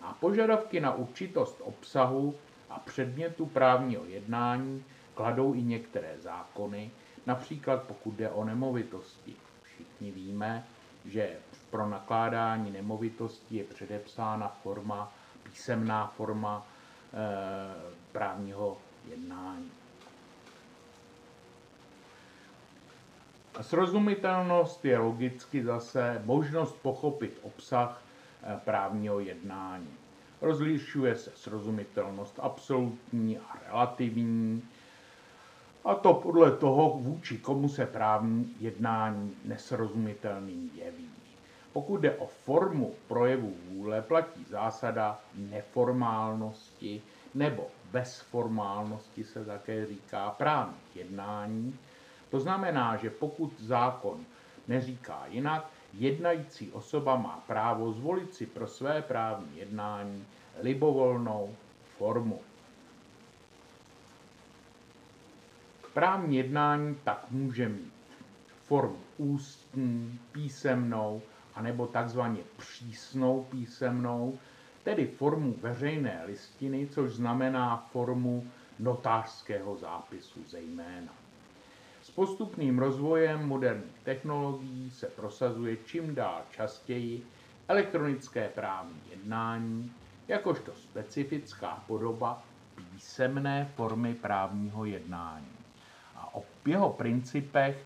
A požadavky na určitost obsahu a předmětu právního jednání kladou i některé zákony, například pokud jde o nemovitosti. Všichni víme, že pro nakládání nemovitosti je předepsána forma, písemná forma e, právního jednání. Srozumitelnost je logicky zase možnost pochopit obsah eh, právního jednání. Rozlišuje se srozumitelnost absolutní a relativní, a to podle toho, vůči komu se právní jednání nesrozumitelným jeví. Pokud jde o formu projevu vůle, platí zásada neformálnosti nebo bezformálnosti se také říká právních jednání, to znamená, že pokud zákon neříká jinak, jednající osoba má právo zvolit si pro své právní jednání libovolnou formu. Právní jednání tak může mít formu ústní, písemnou, anebo takzvaně přísnou písemnou, tedy formu veřejné listiny, což znamená formu notářského zápisu zejména. Postupným rozvojem moderních technologií se prosazuje čím dál častěji elektronické právní jednání jakožto specifická podoba písemné formy právního jednání. A o jeho principech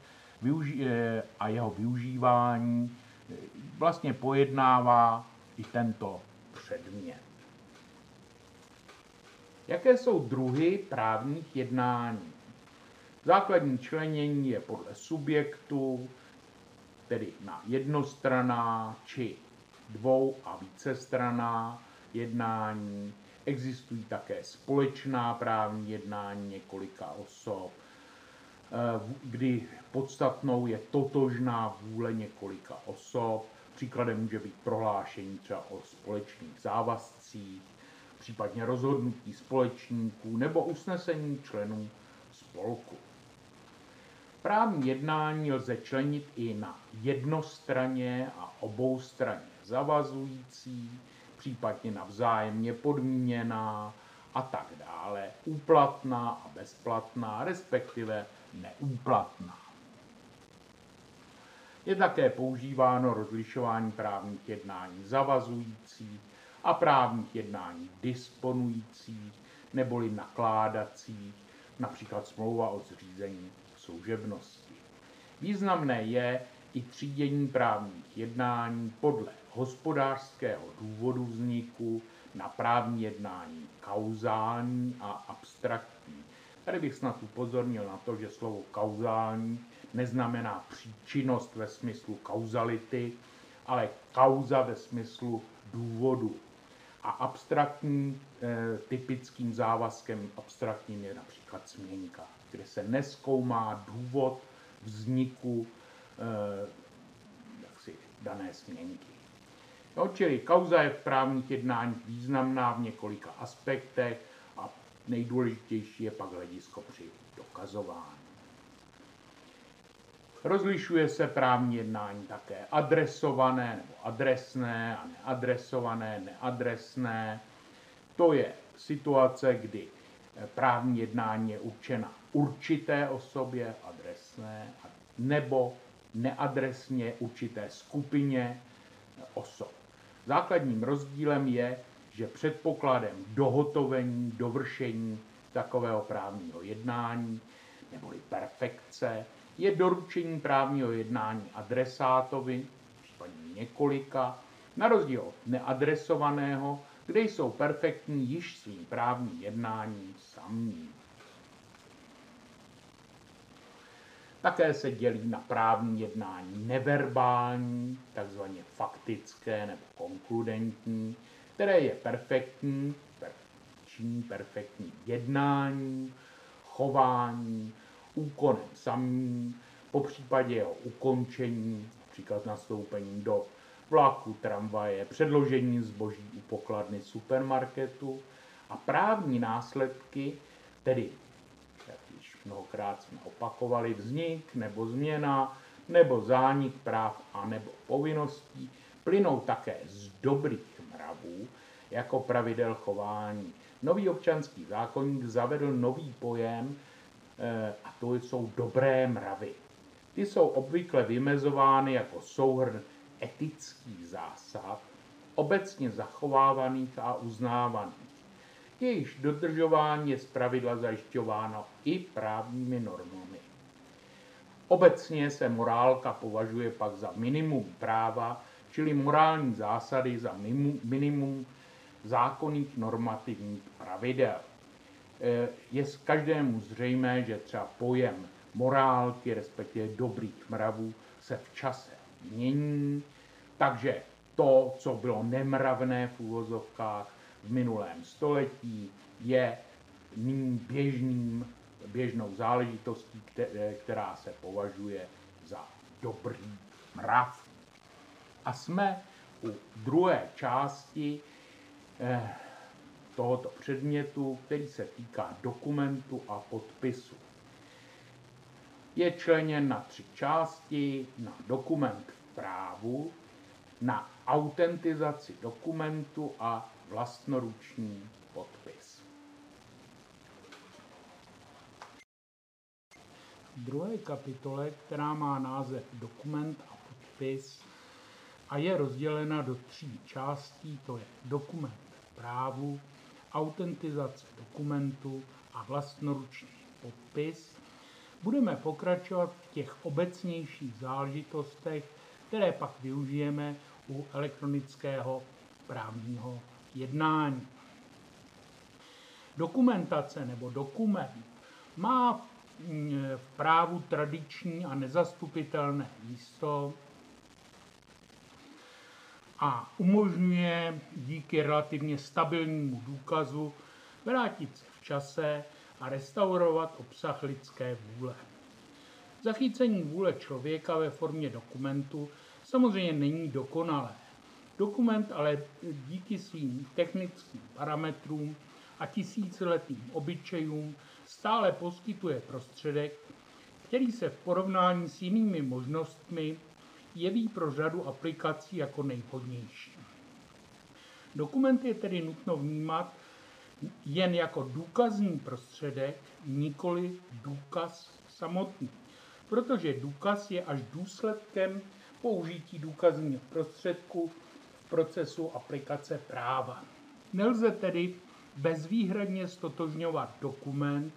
a jeho využívání e, vlastně pojednává i tento předmět. Jaké jsou druhy právních jednání? Základní členění je podle subjektu, tedy na jednostraná či dvou a vícestraná jednání. Existují také společná právní jednání několika osob, eh, kdy podstatnou je totožná vůle několika osob. Příkladem může být prohlášení třeba o společných závazcích, případně rozhodnutí společníků nebo usnesení členů spolku. Právní jednání lze členit i na jednostraně a oboustraně zavazující, případně na vzájemně podmíněná a tak dále, úplatná a bezplatná, respektive neúplatná. Je také používáno rozlišování právních jednání zavazujících a právních jednání disponujících neboli nakládacích, například smlouva o zřízení služebnosti. Významné je i třídění právních jednání podle hospodářského důvodu vzniku na právní jednání kauzální a abstraktní. Tady bych snad upozornil na to, že slovo kauzální neznamená příčinnost ve smyslu kauzality, ale kauza ve smyslu důvodu. A abstraktní, e, typickým závazkem abstraktním je například směnka kde se neskoumá důvod vzniku eh, jaksi, dané směnky. No, čili kauza je v právních jednáních významná v několika aspektech a nejdůležitější je pak hledisko při dokazování. Rozlišuje se právní jednání také adresované nebo adresné a neadresované, neadresné. To je situace, kdy právní jednání je určena určité osobě adresné nebo neadresně určité skupině osob. Základním rozdílem je, že předpokladem dohotovení, dovršení takového právního jednání neboli perfekce je doručení právního jednání adresátovi, případně několika, Na rozdíl od neadresovaného, kde jsou perfektní již svým právním jednáním samým. Také se dělí na právní jednání neverbální, takzvaně faktické nebo konkludentní, které je perfektní, perfektní, perfektní jednání, chování, úkonem samým, po případě jeho ukončení, například nastoupení do vlaku, tramvaje, předložení zboží u pokladny supermarketu a právní následky, tedy, mnohokrát jsme opakovali, vznik nebo změna, nebo zánik práv a nebo povinností, plynou také z dobrých mravů, jako pravidel chování. Nový občanský zákonník zavedl nový pojem, eh, a to jsou dobré mravy. Ty jsou obvykle vymezovány jako souhrn etických zásad, obecně zachovávaných a uznávaných. Jejichž dodržování je zpravidla zajišťováno i právními normami. Obecně se morálka považuje pak za minimum práva, čili morální zásady za minimum zákonných normativních pravidel. E, je s každému zřejmé, že třeba pojem morálky, respektive dobrých mravů, se v čase mění, takže to, co bylo nemravné v úvozovkách v minulém století, je nyní běžným, běžnou záležitostí, která se považuje za dobrý mrav. A jsme u druhé části eh, tohoto předmětu, který se týká dokumentu a podpisu je členěn na tři části, na dokument v právu, na autentizaci dokumentu a vlastnoruční podpis. V druhé kapitole, která má název Dokument a podpis a je rozdělena do tří částí, to je dokument právu, autentizace dokumentu a vlastnoruční podpis, Budeme pokračovat v těch obecnějších záležitostech, které pak využijeme u elektronického právního jednání. Dokumentace nebo dokument má v právu tradiční a nezastupitelné místo a umožňuje díky relativně stabilnímu důkazu vrátit se v čase a restaurovat obsah lidské vůle. Zachycení vůle člověka ve formě dokumentu samozřejmě není dokonalé. Dokument ale díky svým technickým parametrům a tisíciletým obyčejům stále poskytuje prostředek, který se v porovnání s jinými možnostmi jeví pro řadu aplikací jako nejvhodnější. Dokument je tedy nutno vnímat jen jako důkazní prostředek, nikoli důkaz samotný. Protože důkaz je až důsledkem použití důkazního prostředku procesu aplikace práva. Nelze tedy bezvýhradně stotožňovat dokument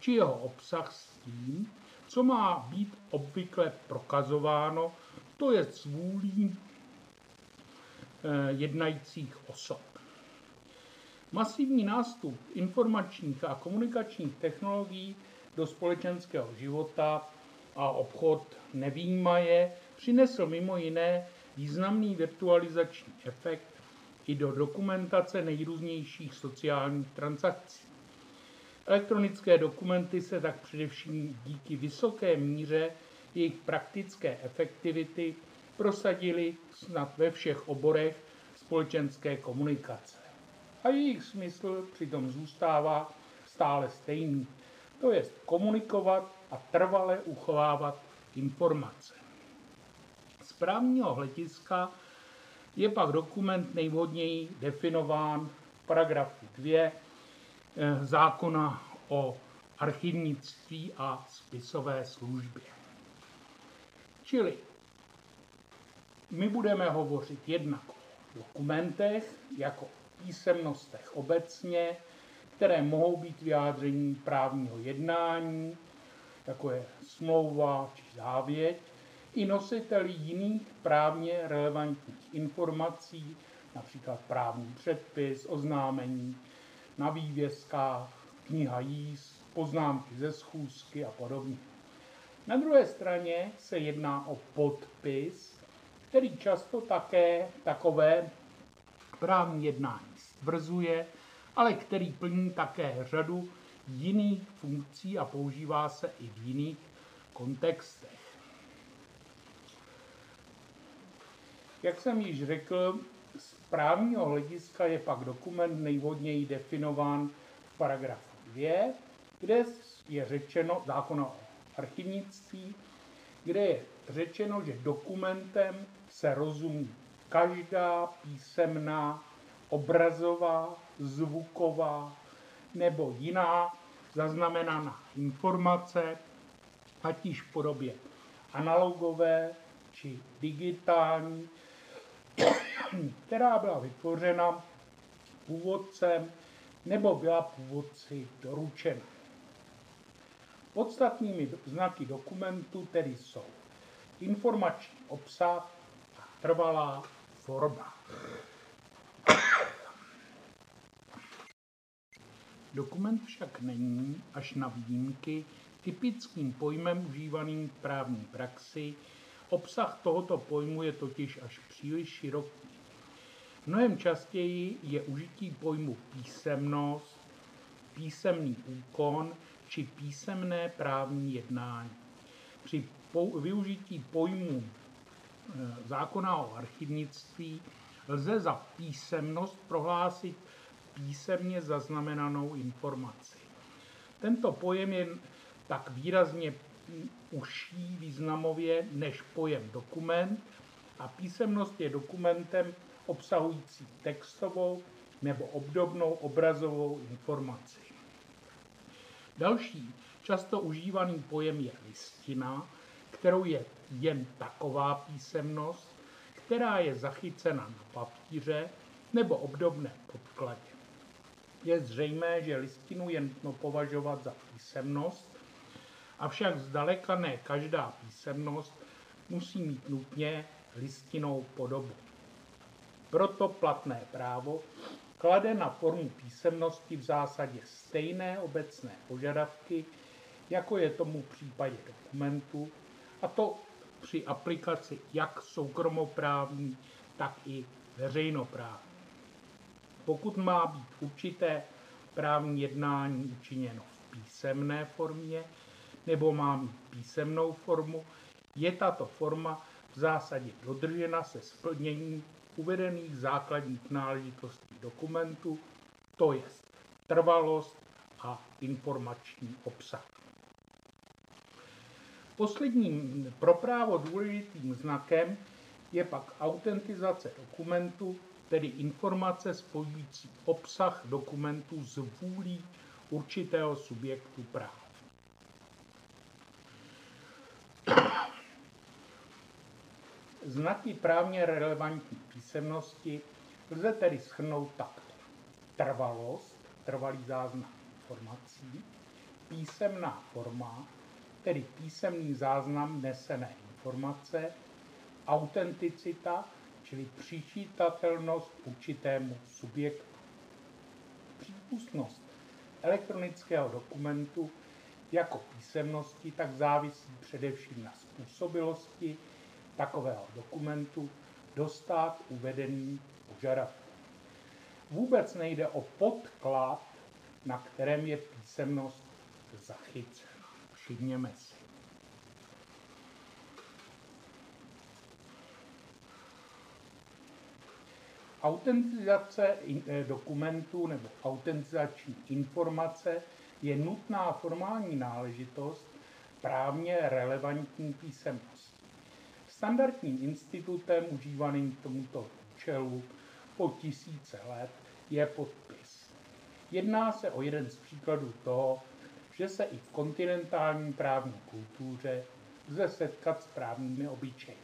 či jeho obsah s tím, co má být obvykle prokazováno, to je svůlí eh, jednajících osob. Masivní nástup informačních a komunikačních technologií do společenského života a obchod nevýmaje přinesl mimo jiné významný virtualizační efekt i do dokumentace nejrůznějších sociálních transakcí. Elektronické dokumenty se tak především díky vysoké míře jejich praktické efektivity prosadily snad ve všech oborech společenské komunikace a jejich smysl přitom zůstává stále stejný. To je komunikovat a trvale uchovávat informace. Právního hlediska je pak dokument nejvhodněji definován v paragrafu 2 eh, zákona o archivnictví a spisové službě. Čili my budeme hovořit jednak o dokumentech jako písemnostech obecně, které mohou být vyjádřením právního jednání, jako je smlouva či závěť, i nositeli jiných právně relevantních informací, například právní předpis, oznámení na vývězkách, kniha jíst, poznámky ze schůzky a podobně. Na druhé straně se jedná o podpis, který často také takové právní jednání stvrzuje, ale který plní také řadu jiných funkcí a používá se i v jiných kontextech. Jak jsem již řekl, z právního hlediska je pak dokument nejvhodněji definován v paragrafu 2, kde je řečeno zákona o archivnictví, kde je řečeno, že dokumentem se rozumí každá písemná, obrazová, zvuková nebo jiná zaznamenaná informace, ať již v podobě analogové či digitální, která byla vytvořena původcem nebo byla původci doručena. Podstatnými znaky dokumentu tedy jsou informační obsah a trvalá forma. Dokument však není, až na výjimky, typickým pojmem užívaným v právní praxi. Obsah tohoto pojmu je totiž až příliš široký. Mnohem častěji je užití pojmu písemnost, písemný úkon či písemné právní jednání. Při využití pojmu e, zákona o archivnictví lze za písemnost prohlásit písemně zaznamenanou informaci. Tento pojem je tak výrazně užší významově než pojem dokument a písemnost je dokumentem obsahující textovou nebo obdobnou obrazovou informaci. Další často užívaný pojem je listina, kterou je jen taková písemnost, která je zachycena na papíře nebo obdobné podkladě. Je zřejmé, že listinu je nutno považovat za písemnost, avšak zdaleka ne každá písemnost musí mít nutně listinou podobu. Proto platné právo klade na formu písemnosti v zásadě stejné obecné požadavky, jako je tomu v případě dokumentu, a to při aplikaci jak soukromoprávní, tak i veřejnoprávní. Pokud má být určité právní jednání učiněno v písemné formě nebo má mít písemnou formu, je tato forma v zásadě dodržena se splněním uvedených základních náležitostí dokumentu, to je trvalost a informační obsah. Posledním pro právo důležitým znakem je pak autentizace dokumentu, tedy informace spojující obsah dokumentu s vůlí určitého subjektu práv. Znaky právně relevantní písemnosti lze tedy schrnout takto. Trvalost, trvalý záznam informací, písemná forma, tedy písemný záznam nesené informace, autenticita, čili přičítatelnost určitému subjektu. Přípustnost elektronického dokumentu jako písemnosti tak závisí především na způsobilosti takového dokumentu dostat uvedený požadavek. Vůbec nejde o podklad, na kterém je písemnost zachycena. Všimněme si. Autentizace eh, dokumentů nebo autentizační informace je nutná formální náležitost právně relevantní písemnosti. Standardním institutem užívaným k tomuto účelu po tisíce let je podpis. Jedná se o jeden z příkladů toho, že se i v kontinentální právní kultuře lze setkat s právními obyčeji.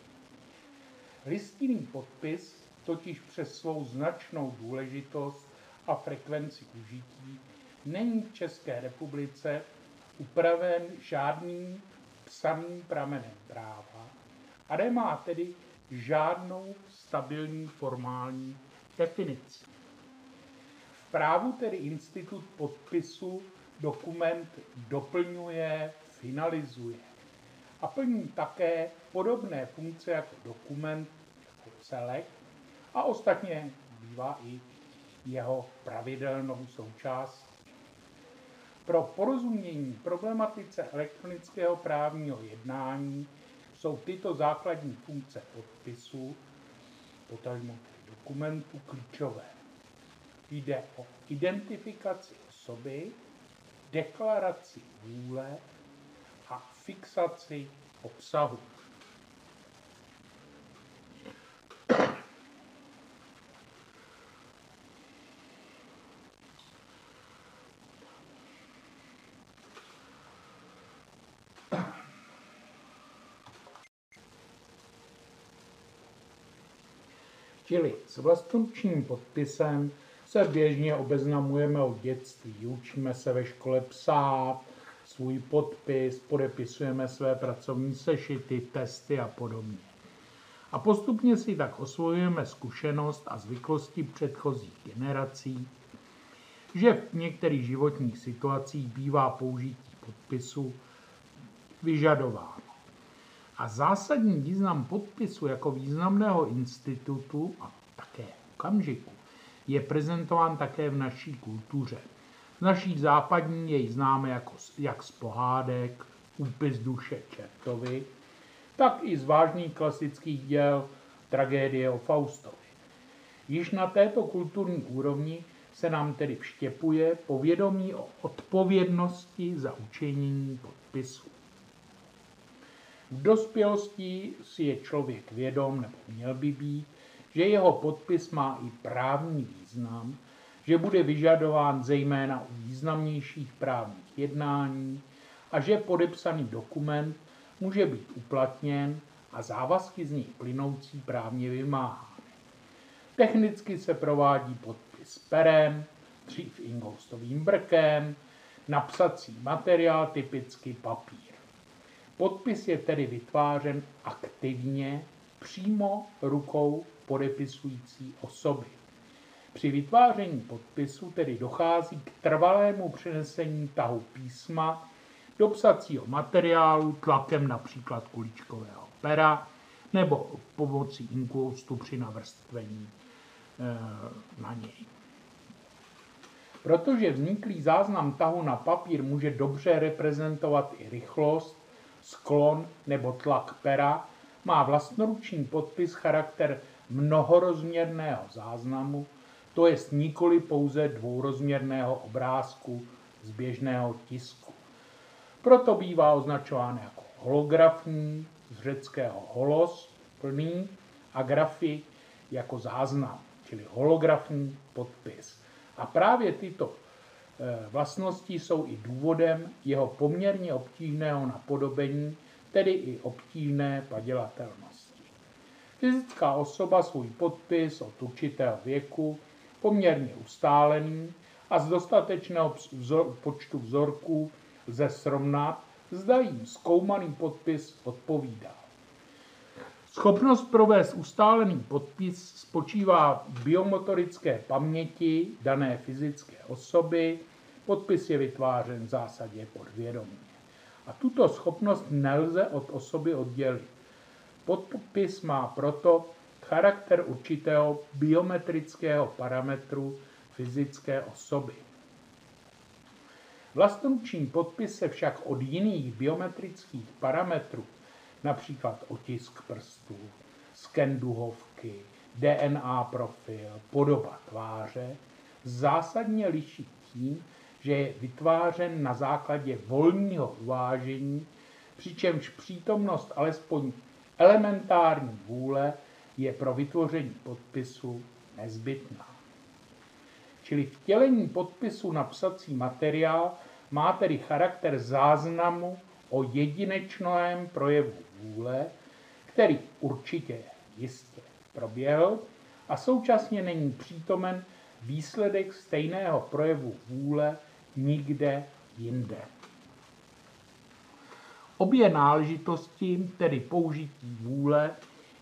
Listinný podpis totiž přes svou značnou důležitost a frekvenci užití není v České republice upraven žádným psaným pramenem práva a nemá tedy žádnou stabilní formální definici. V právu tedy institut podpisu dokument doplňuje, finalizuje a plní také podobné funkce jako dokument, jako celek a ostatně bývá i jeho pravidelnou součástí. Pro porozumění problematice elektronického právního jednání jsou tyto základní funkce podpisu, potažmo dokumentu, klíčové. Jde o identifikaci osoby, deklaraci vůle a fixaci obsahu. Čili s vlastnoručním podpisem se běžně obeznamujeme od dětství. Učíme se ve škole psát, svůj podpis, podepisujeme své pracovní sešity, testy a podobně. A postupně si tak osvojujeme zkušenost a zvyklosti předchozích generací, že v některých životních situacích bývá použití podpisu vyžadováno. A zásadní význam podpisu jako významného institutu a také okamžiku je prezentován také v naší kultuře. V naší západní jej známe jako, jak z pohádek, úpis duše Čertovi, tak i z vážných klasických děl tragédie o Faustovi. Již na této kulturní úrovni se nám tedy vštěpuje povědomí o odpovědnosti za učinění podpisu. V dospělosti si je člověk vědom, nebo měl by být, že jeho podpis má i právní význam, že bude vyžadován zejména u významnějších právních jednání a že podepsaný dokument může být uplatněn a závazky z něj plynoucí právně vymáhány. Technicky se provádí podpis perem, dřív ingoustovým brkem, napsací materiál, typicky papír. Podpis je tedy vytvářen aktivně přímo rukou podepisující osoby. Při vytváření podpisu tedy dochází k trvalému přenesení tahu písma do psacího materiálu tlakem například kuličkového pera nebo pomocí inkoustu při navrstvení e, na něj. Protože vzniklý záznam tahu na papír může dobře reprezentovat i rychlost, sklon nebo tlak pera, má vlastnoruční podpis charakter mnohorozměrného záznamu, to jest nikoli pouze dvourozměrného obrázku z běžného tisku. Proto bývá označován jako holografní, z řeckého holos, plný, a grafy jako záznam, čili holografní podpis. A právě tyto vlastnosti jsou i důvodem jeho poměrně obtížného napodobení, tedy i obtížné padělatelnosti. Fyzická osoba svůj podpis od určitého věku poměrně ustálený a z dostatečného vzor, počtu vzorků lze srovnat, zda jim zkoumaný podpis odpovídá. Schopnost provést ustálený podpis spočívá v biomotorické paměti dané fyzické osoby. Podpis je vytvářen v zásadě podvědomě. A tuto schopnost nelze od osoby oddělit. Podpis má proto charakter určitého biometrického parametru fyzické osoby. Vlastnoruční podpis se však od jiných biometrických parametrů, například otisk prstů, sken duhovky, DNA profil, podoba tváře, zásadně liší tím, že je vytvářen na základě volního uvážení, přičemž přítomnost alespoň elementární vůle je pro vytvoření podpisu nezbytná. Čili vtělení podpisu na psací materiál má tedy charakter záznamu o jedinečném projevu vůle, který určitě jistě proběhl a současně není přítomen výsledek stejného projevu vůle nikde jinde. Obě náležitosti, tedy použití vůle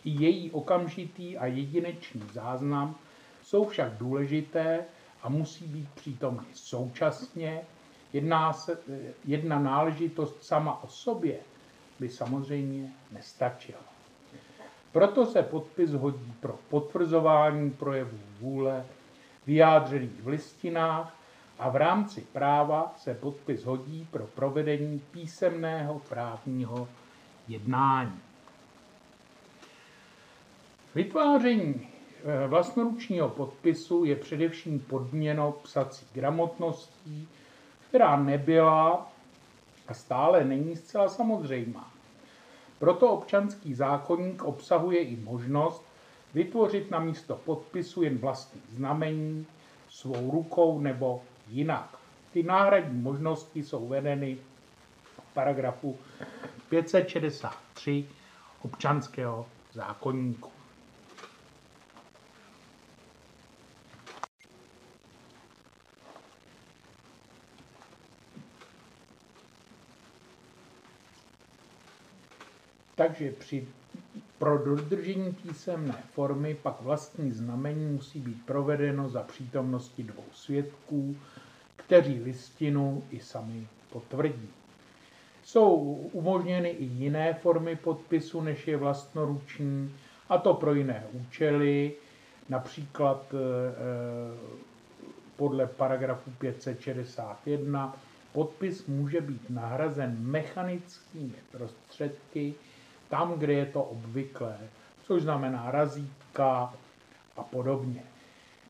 i její okamžitý a jedinečný záznam, jsou však důležité a musí být přítomny současně. Jedná se, jedna náležitost sama o sobě by samozřejmě nestačila. Proto se podpis hodí pro potvrzování projevů vůle vyjádřených v listinách a v rámci práva se podpis hodí pro provedení písemného právního jednání. Vytváření eh, vlastnoručního podpisu je především podměno psací gramotností, která nebyla a stále není zcela samozřejmá. Proto občanský zákonník obsahuje i možnost vytvořit na místo podpisu jen vlastní znamení svou rukou nebo jinak. Ty náhradní možnosti jsou vedeny v paragrafu 563 občanského zákonníku. Takže při, pro dodržení písemné formy pak vlastní znamení musí být provedeno za přítomnosti dvou svědků, kteří listinu i sami potvrdí. Jsou umožněny i jiné formy podpisu, než je vlastnoruční, a to pro jiné účely, například eh, podle paragrafu 561 podpis může být nahrazen mechanickými prostředky, tam, kde je to obvyklé, což znamená razítka a podobně.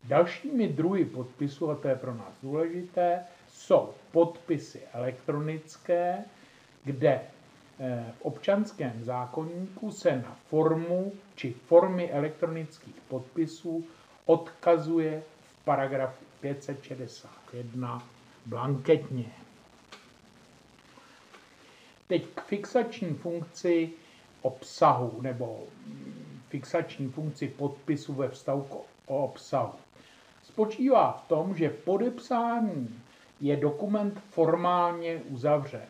Dalšími druhy podpisu, a to je pro nás důležité, jsou podpisy elektronické, kde eh, v občanském zákonníku se na formu či formy elektronických podpisů odkazuje v paragrafu 561 blanketně. Teď k fixační funkci obsahu nebo fixační funkci podpisu ve vztahu k obsahu. Spočívá v tom, že podepsání je dokument formálně uzavřen.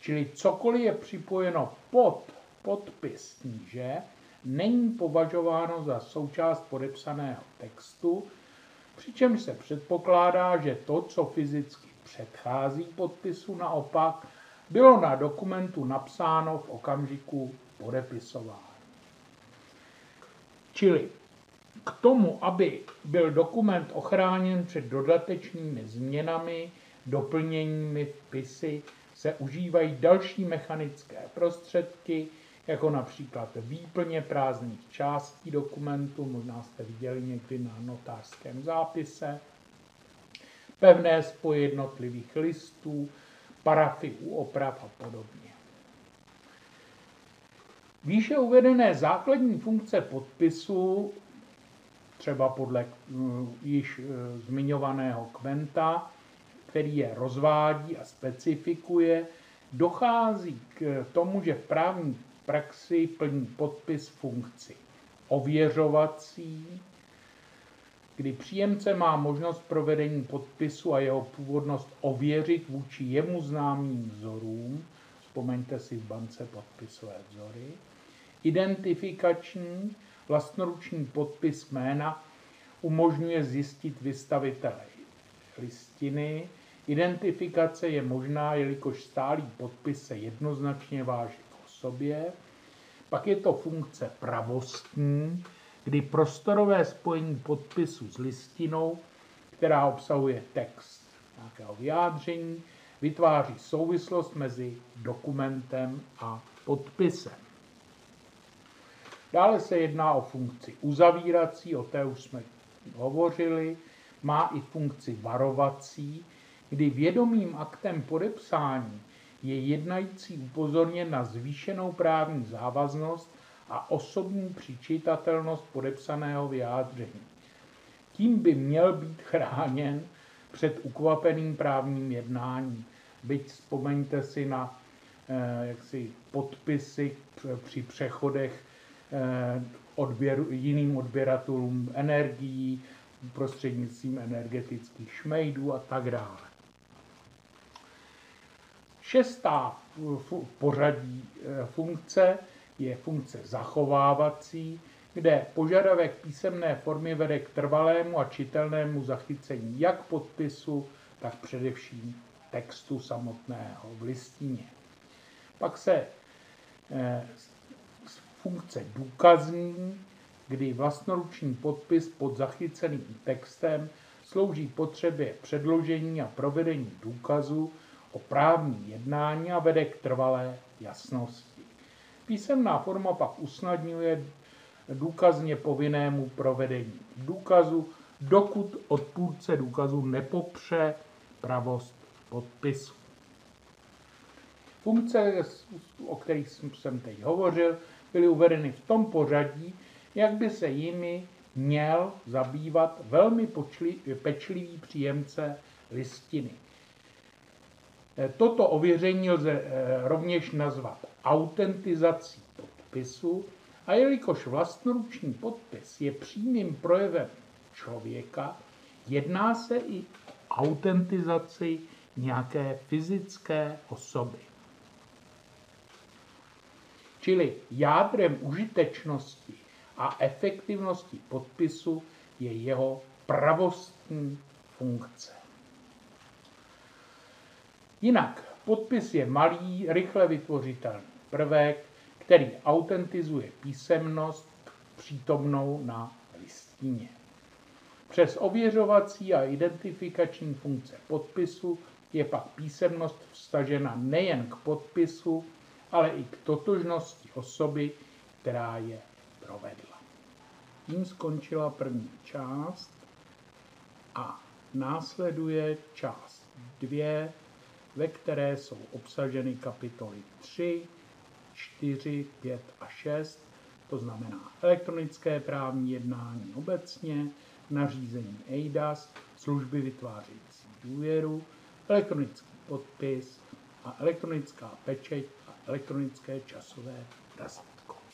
Čili cokoliv je připojeno pod podpis níže, není považováno za součást podepsaného textu, přičemž se předpokládá, že to, co fyzicky předchází podpisu, naopak bylo na dokumentu napsáno v okamžiku podepisování. Čili k tomu, aby byl dokument ochráněn před dodatečnými změnami, doplněními, vpisy, se užívají další mechanické prostředky, jako například výplně prázdných částí dokumentu, možná jste viděli někdy na notářském zápise, pevné spoje jednotlivých listů, parafy u oprav a podobně. Výše uvedené základní funkce podpisu, třeba podle uh, již uh, zmiňovaného Kventa, který je rozvádí a specifikuje, dochází k tomu, že v právní praxi plní podpis funkci ověřovací, kdy příjemce má možnost provedení podpisu a jeho původnost ověřit vůči jemu známým vzorům, vzpomeňte si v bance podpisové vzory, identifikační vlastnoruční podpis jména umožňuje zjistit vystavitele listiny. Identifikace je možná, jelikož stálý podpis se jednoznačně váží k osobě. Pak je to funkce pravostní, kdy prostorové spojení podpisu s listinou, která obsahuje text nějakého vyjádření, vytváří souvislost mezi dokumentem a podpisem. Dále se jedná o funkci uzavírací, o té už jsme hovořili, má i funkci varovací, kdy vědomým aktem podepsání je jednající upozorněn na zvýšenou právní závaznost a osobní přičítatelnost podepsaného vyjádření. Tím by měl být chráněn před ukvapeným právním jednáním. Byť vzpomeňte si na eh, jaksi podpisy při přechodech eh, odběru, jiným odběratelům energií, prostřednictvím energetických šmejdů a tak dále. Šestá pořadí e, funkce je funkce zachovávací, kde požadavek písemné formy vede k trvalému a čitelnému zachycení jak podpisu, tak především textu samotného v listině. Pak se e, funkce důkazní, kdy vlastnoruční podpis pod zachyceným textem slouží potřebě předložení a provedení důkazu o právní jednání a vede k trvalé jasnosti. Písemná forma pak usnadňuje důkazně povinnému provedení důkazu, dokud odpůrce důkazu nepopře pravost podpisu. Funkce, o kterých jsem teď hovořil, byly uvedeny v tom pořadí, jak by se jimi měl zabývat velmi pečlivý příjemce listiny. Toto ověření lze e, rovněž nazvat autentizací podpisu a jelikož vlastnoruční podpis je přímým projevem člověka, jedná se i autentizaci nějaké fyzické osoby. Čili jádrem užitečnosti a efektivnosti podpisu je jeho pravostní funkce. Jinak podpis je malý, rychle vytvořitelný prvek, který autentizuje písemnost přítomnou na listině. Přes ověřovací a identifikační funkce podpisu je pak písemnost vstažena nejen k podpisu, ale i k totožnosti osoby, která je provedla. Tím skončila první část a následuje část dvě, ve které jsou obsaženy kapitoly 3, 4, 5 a 6, to znamená elektronické právní jednání obecně, nařízení EIDAS, služby vytvářející důvěru, elektronický podpis a elektronická pečeť a elektronické časové razítko.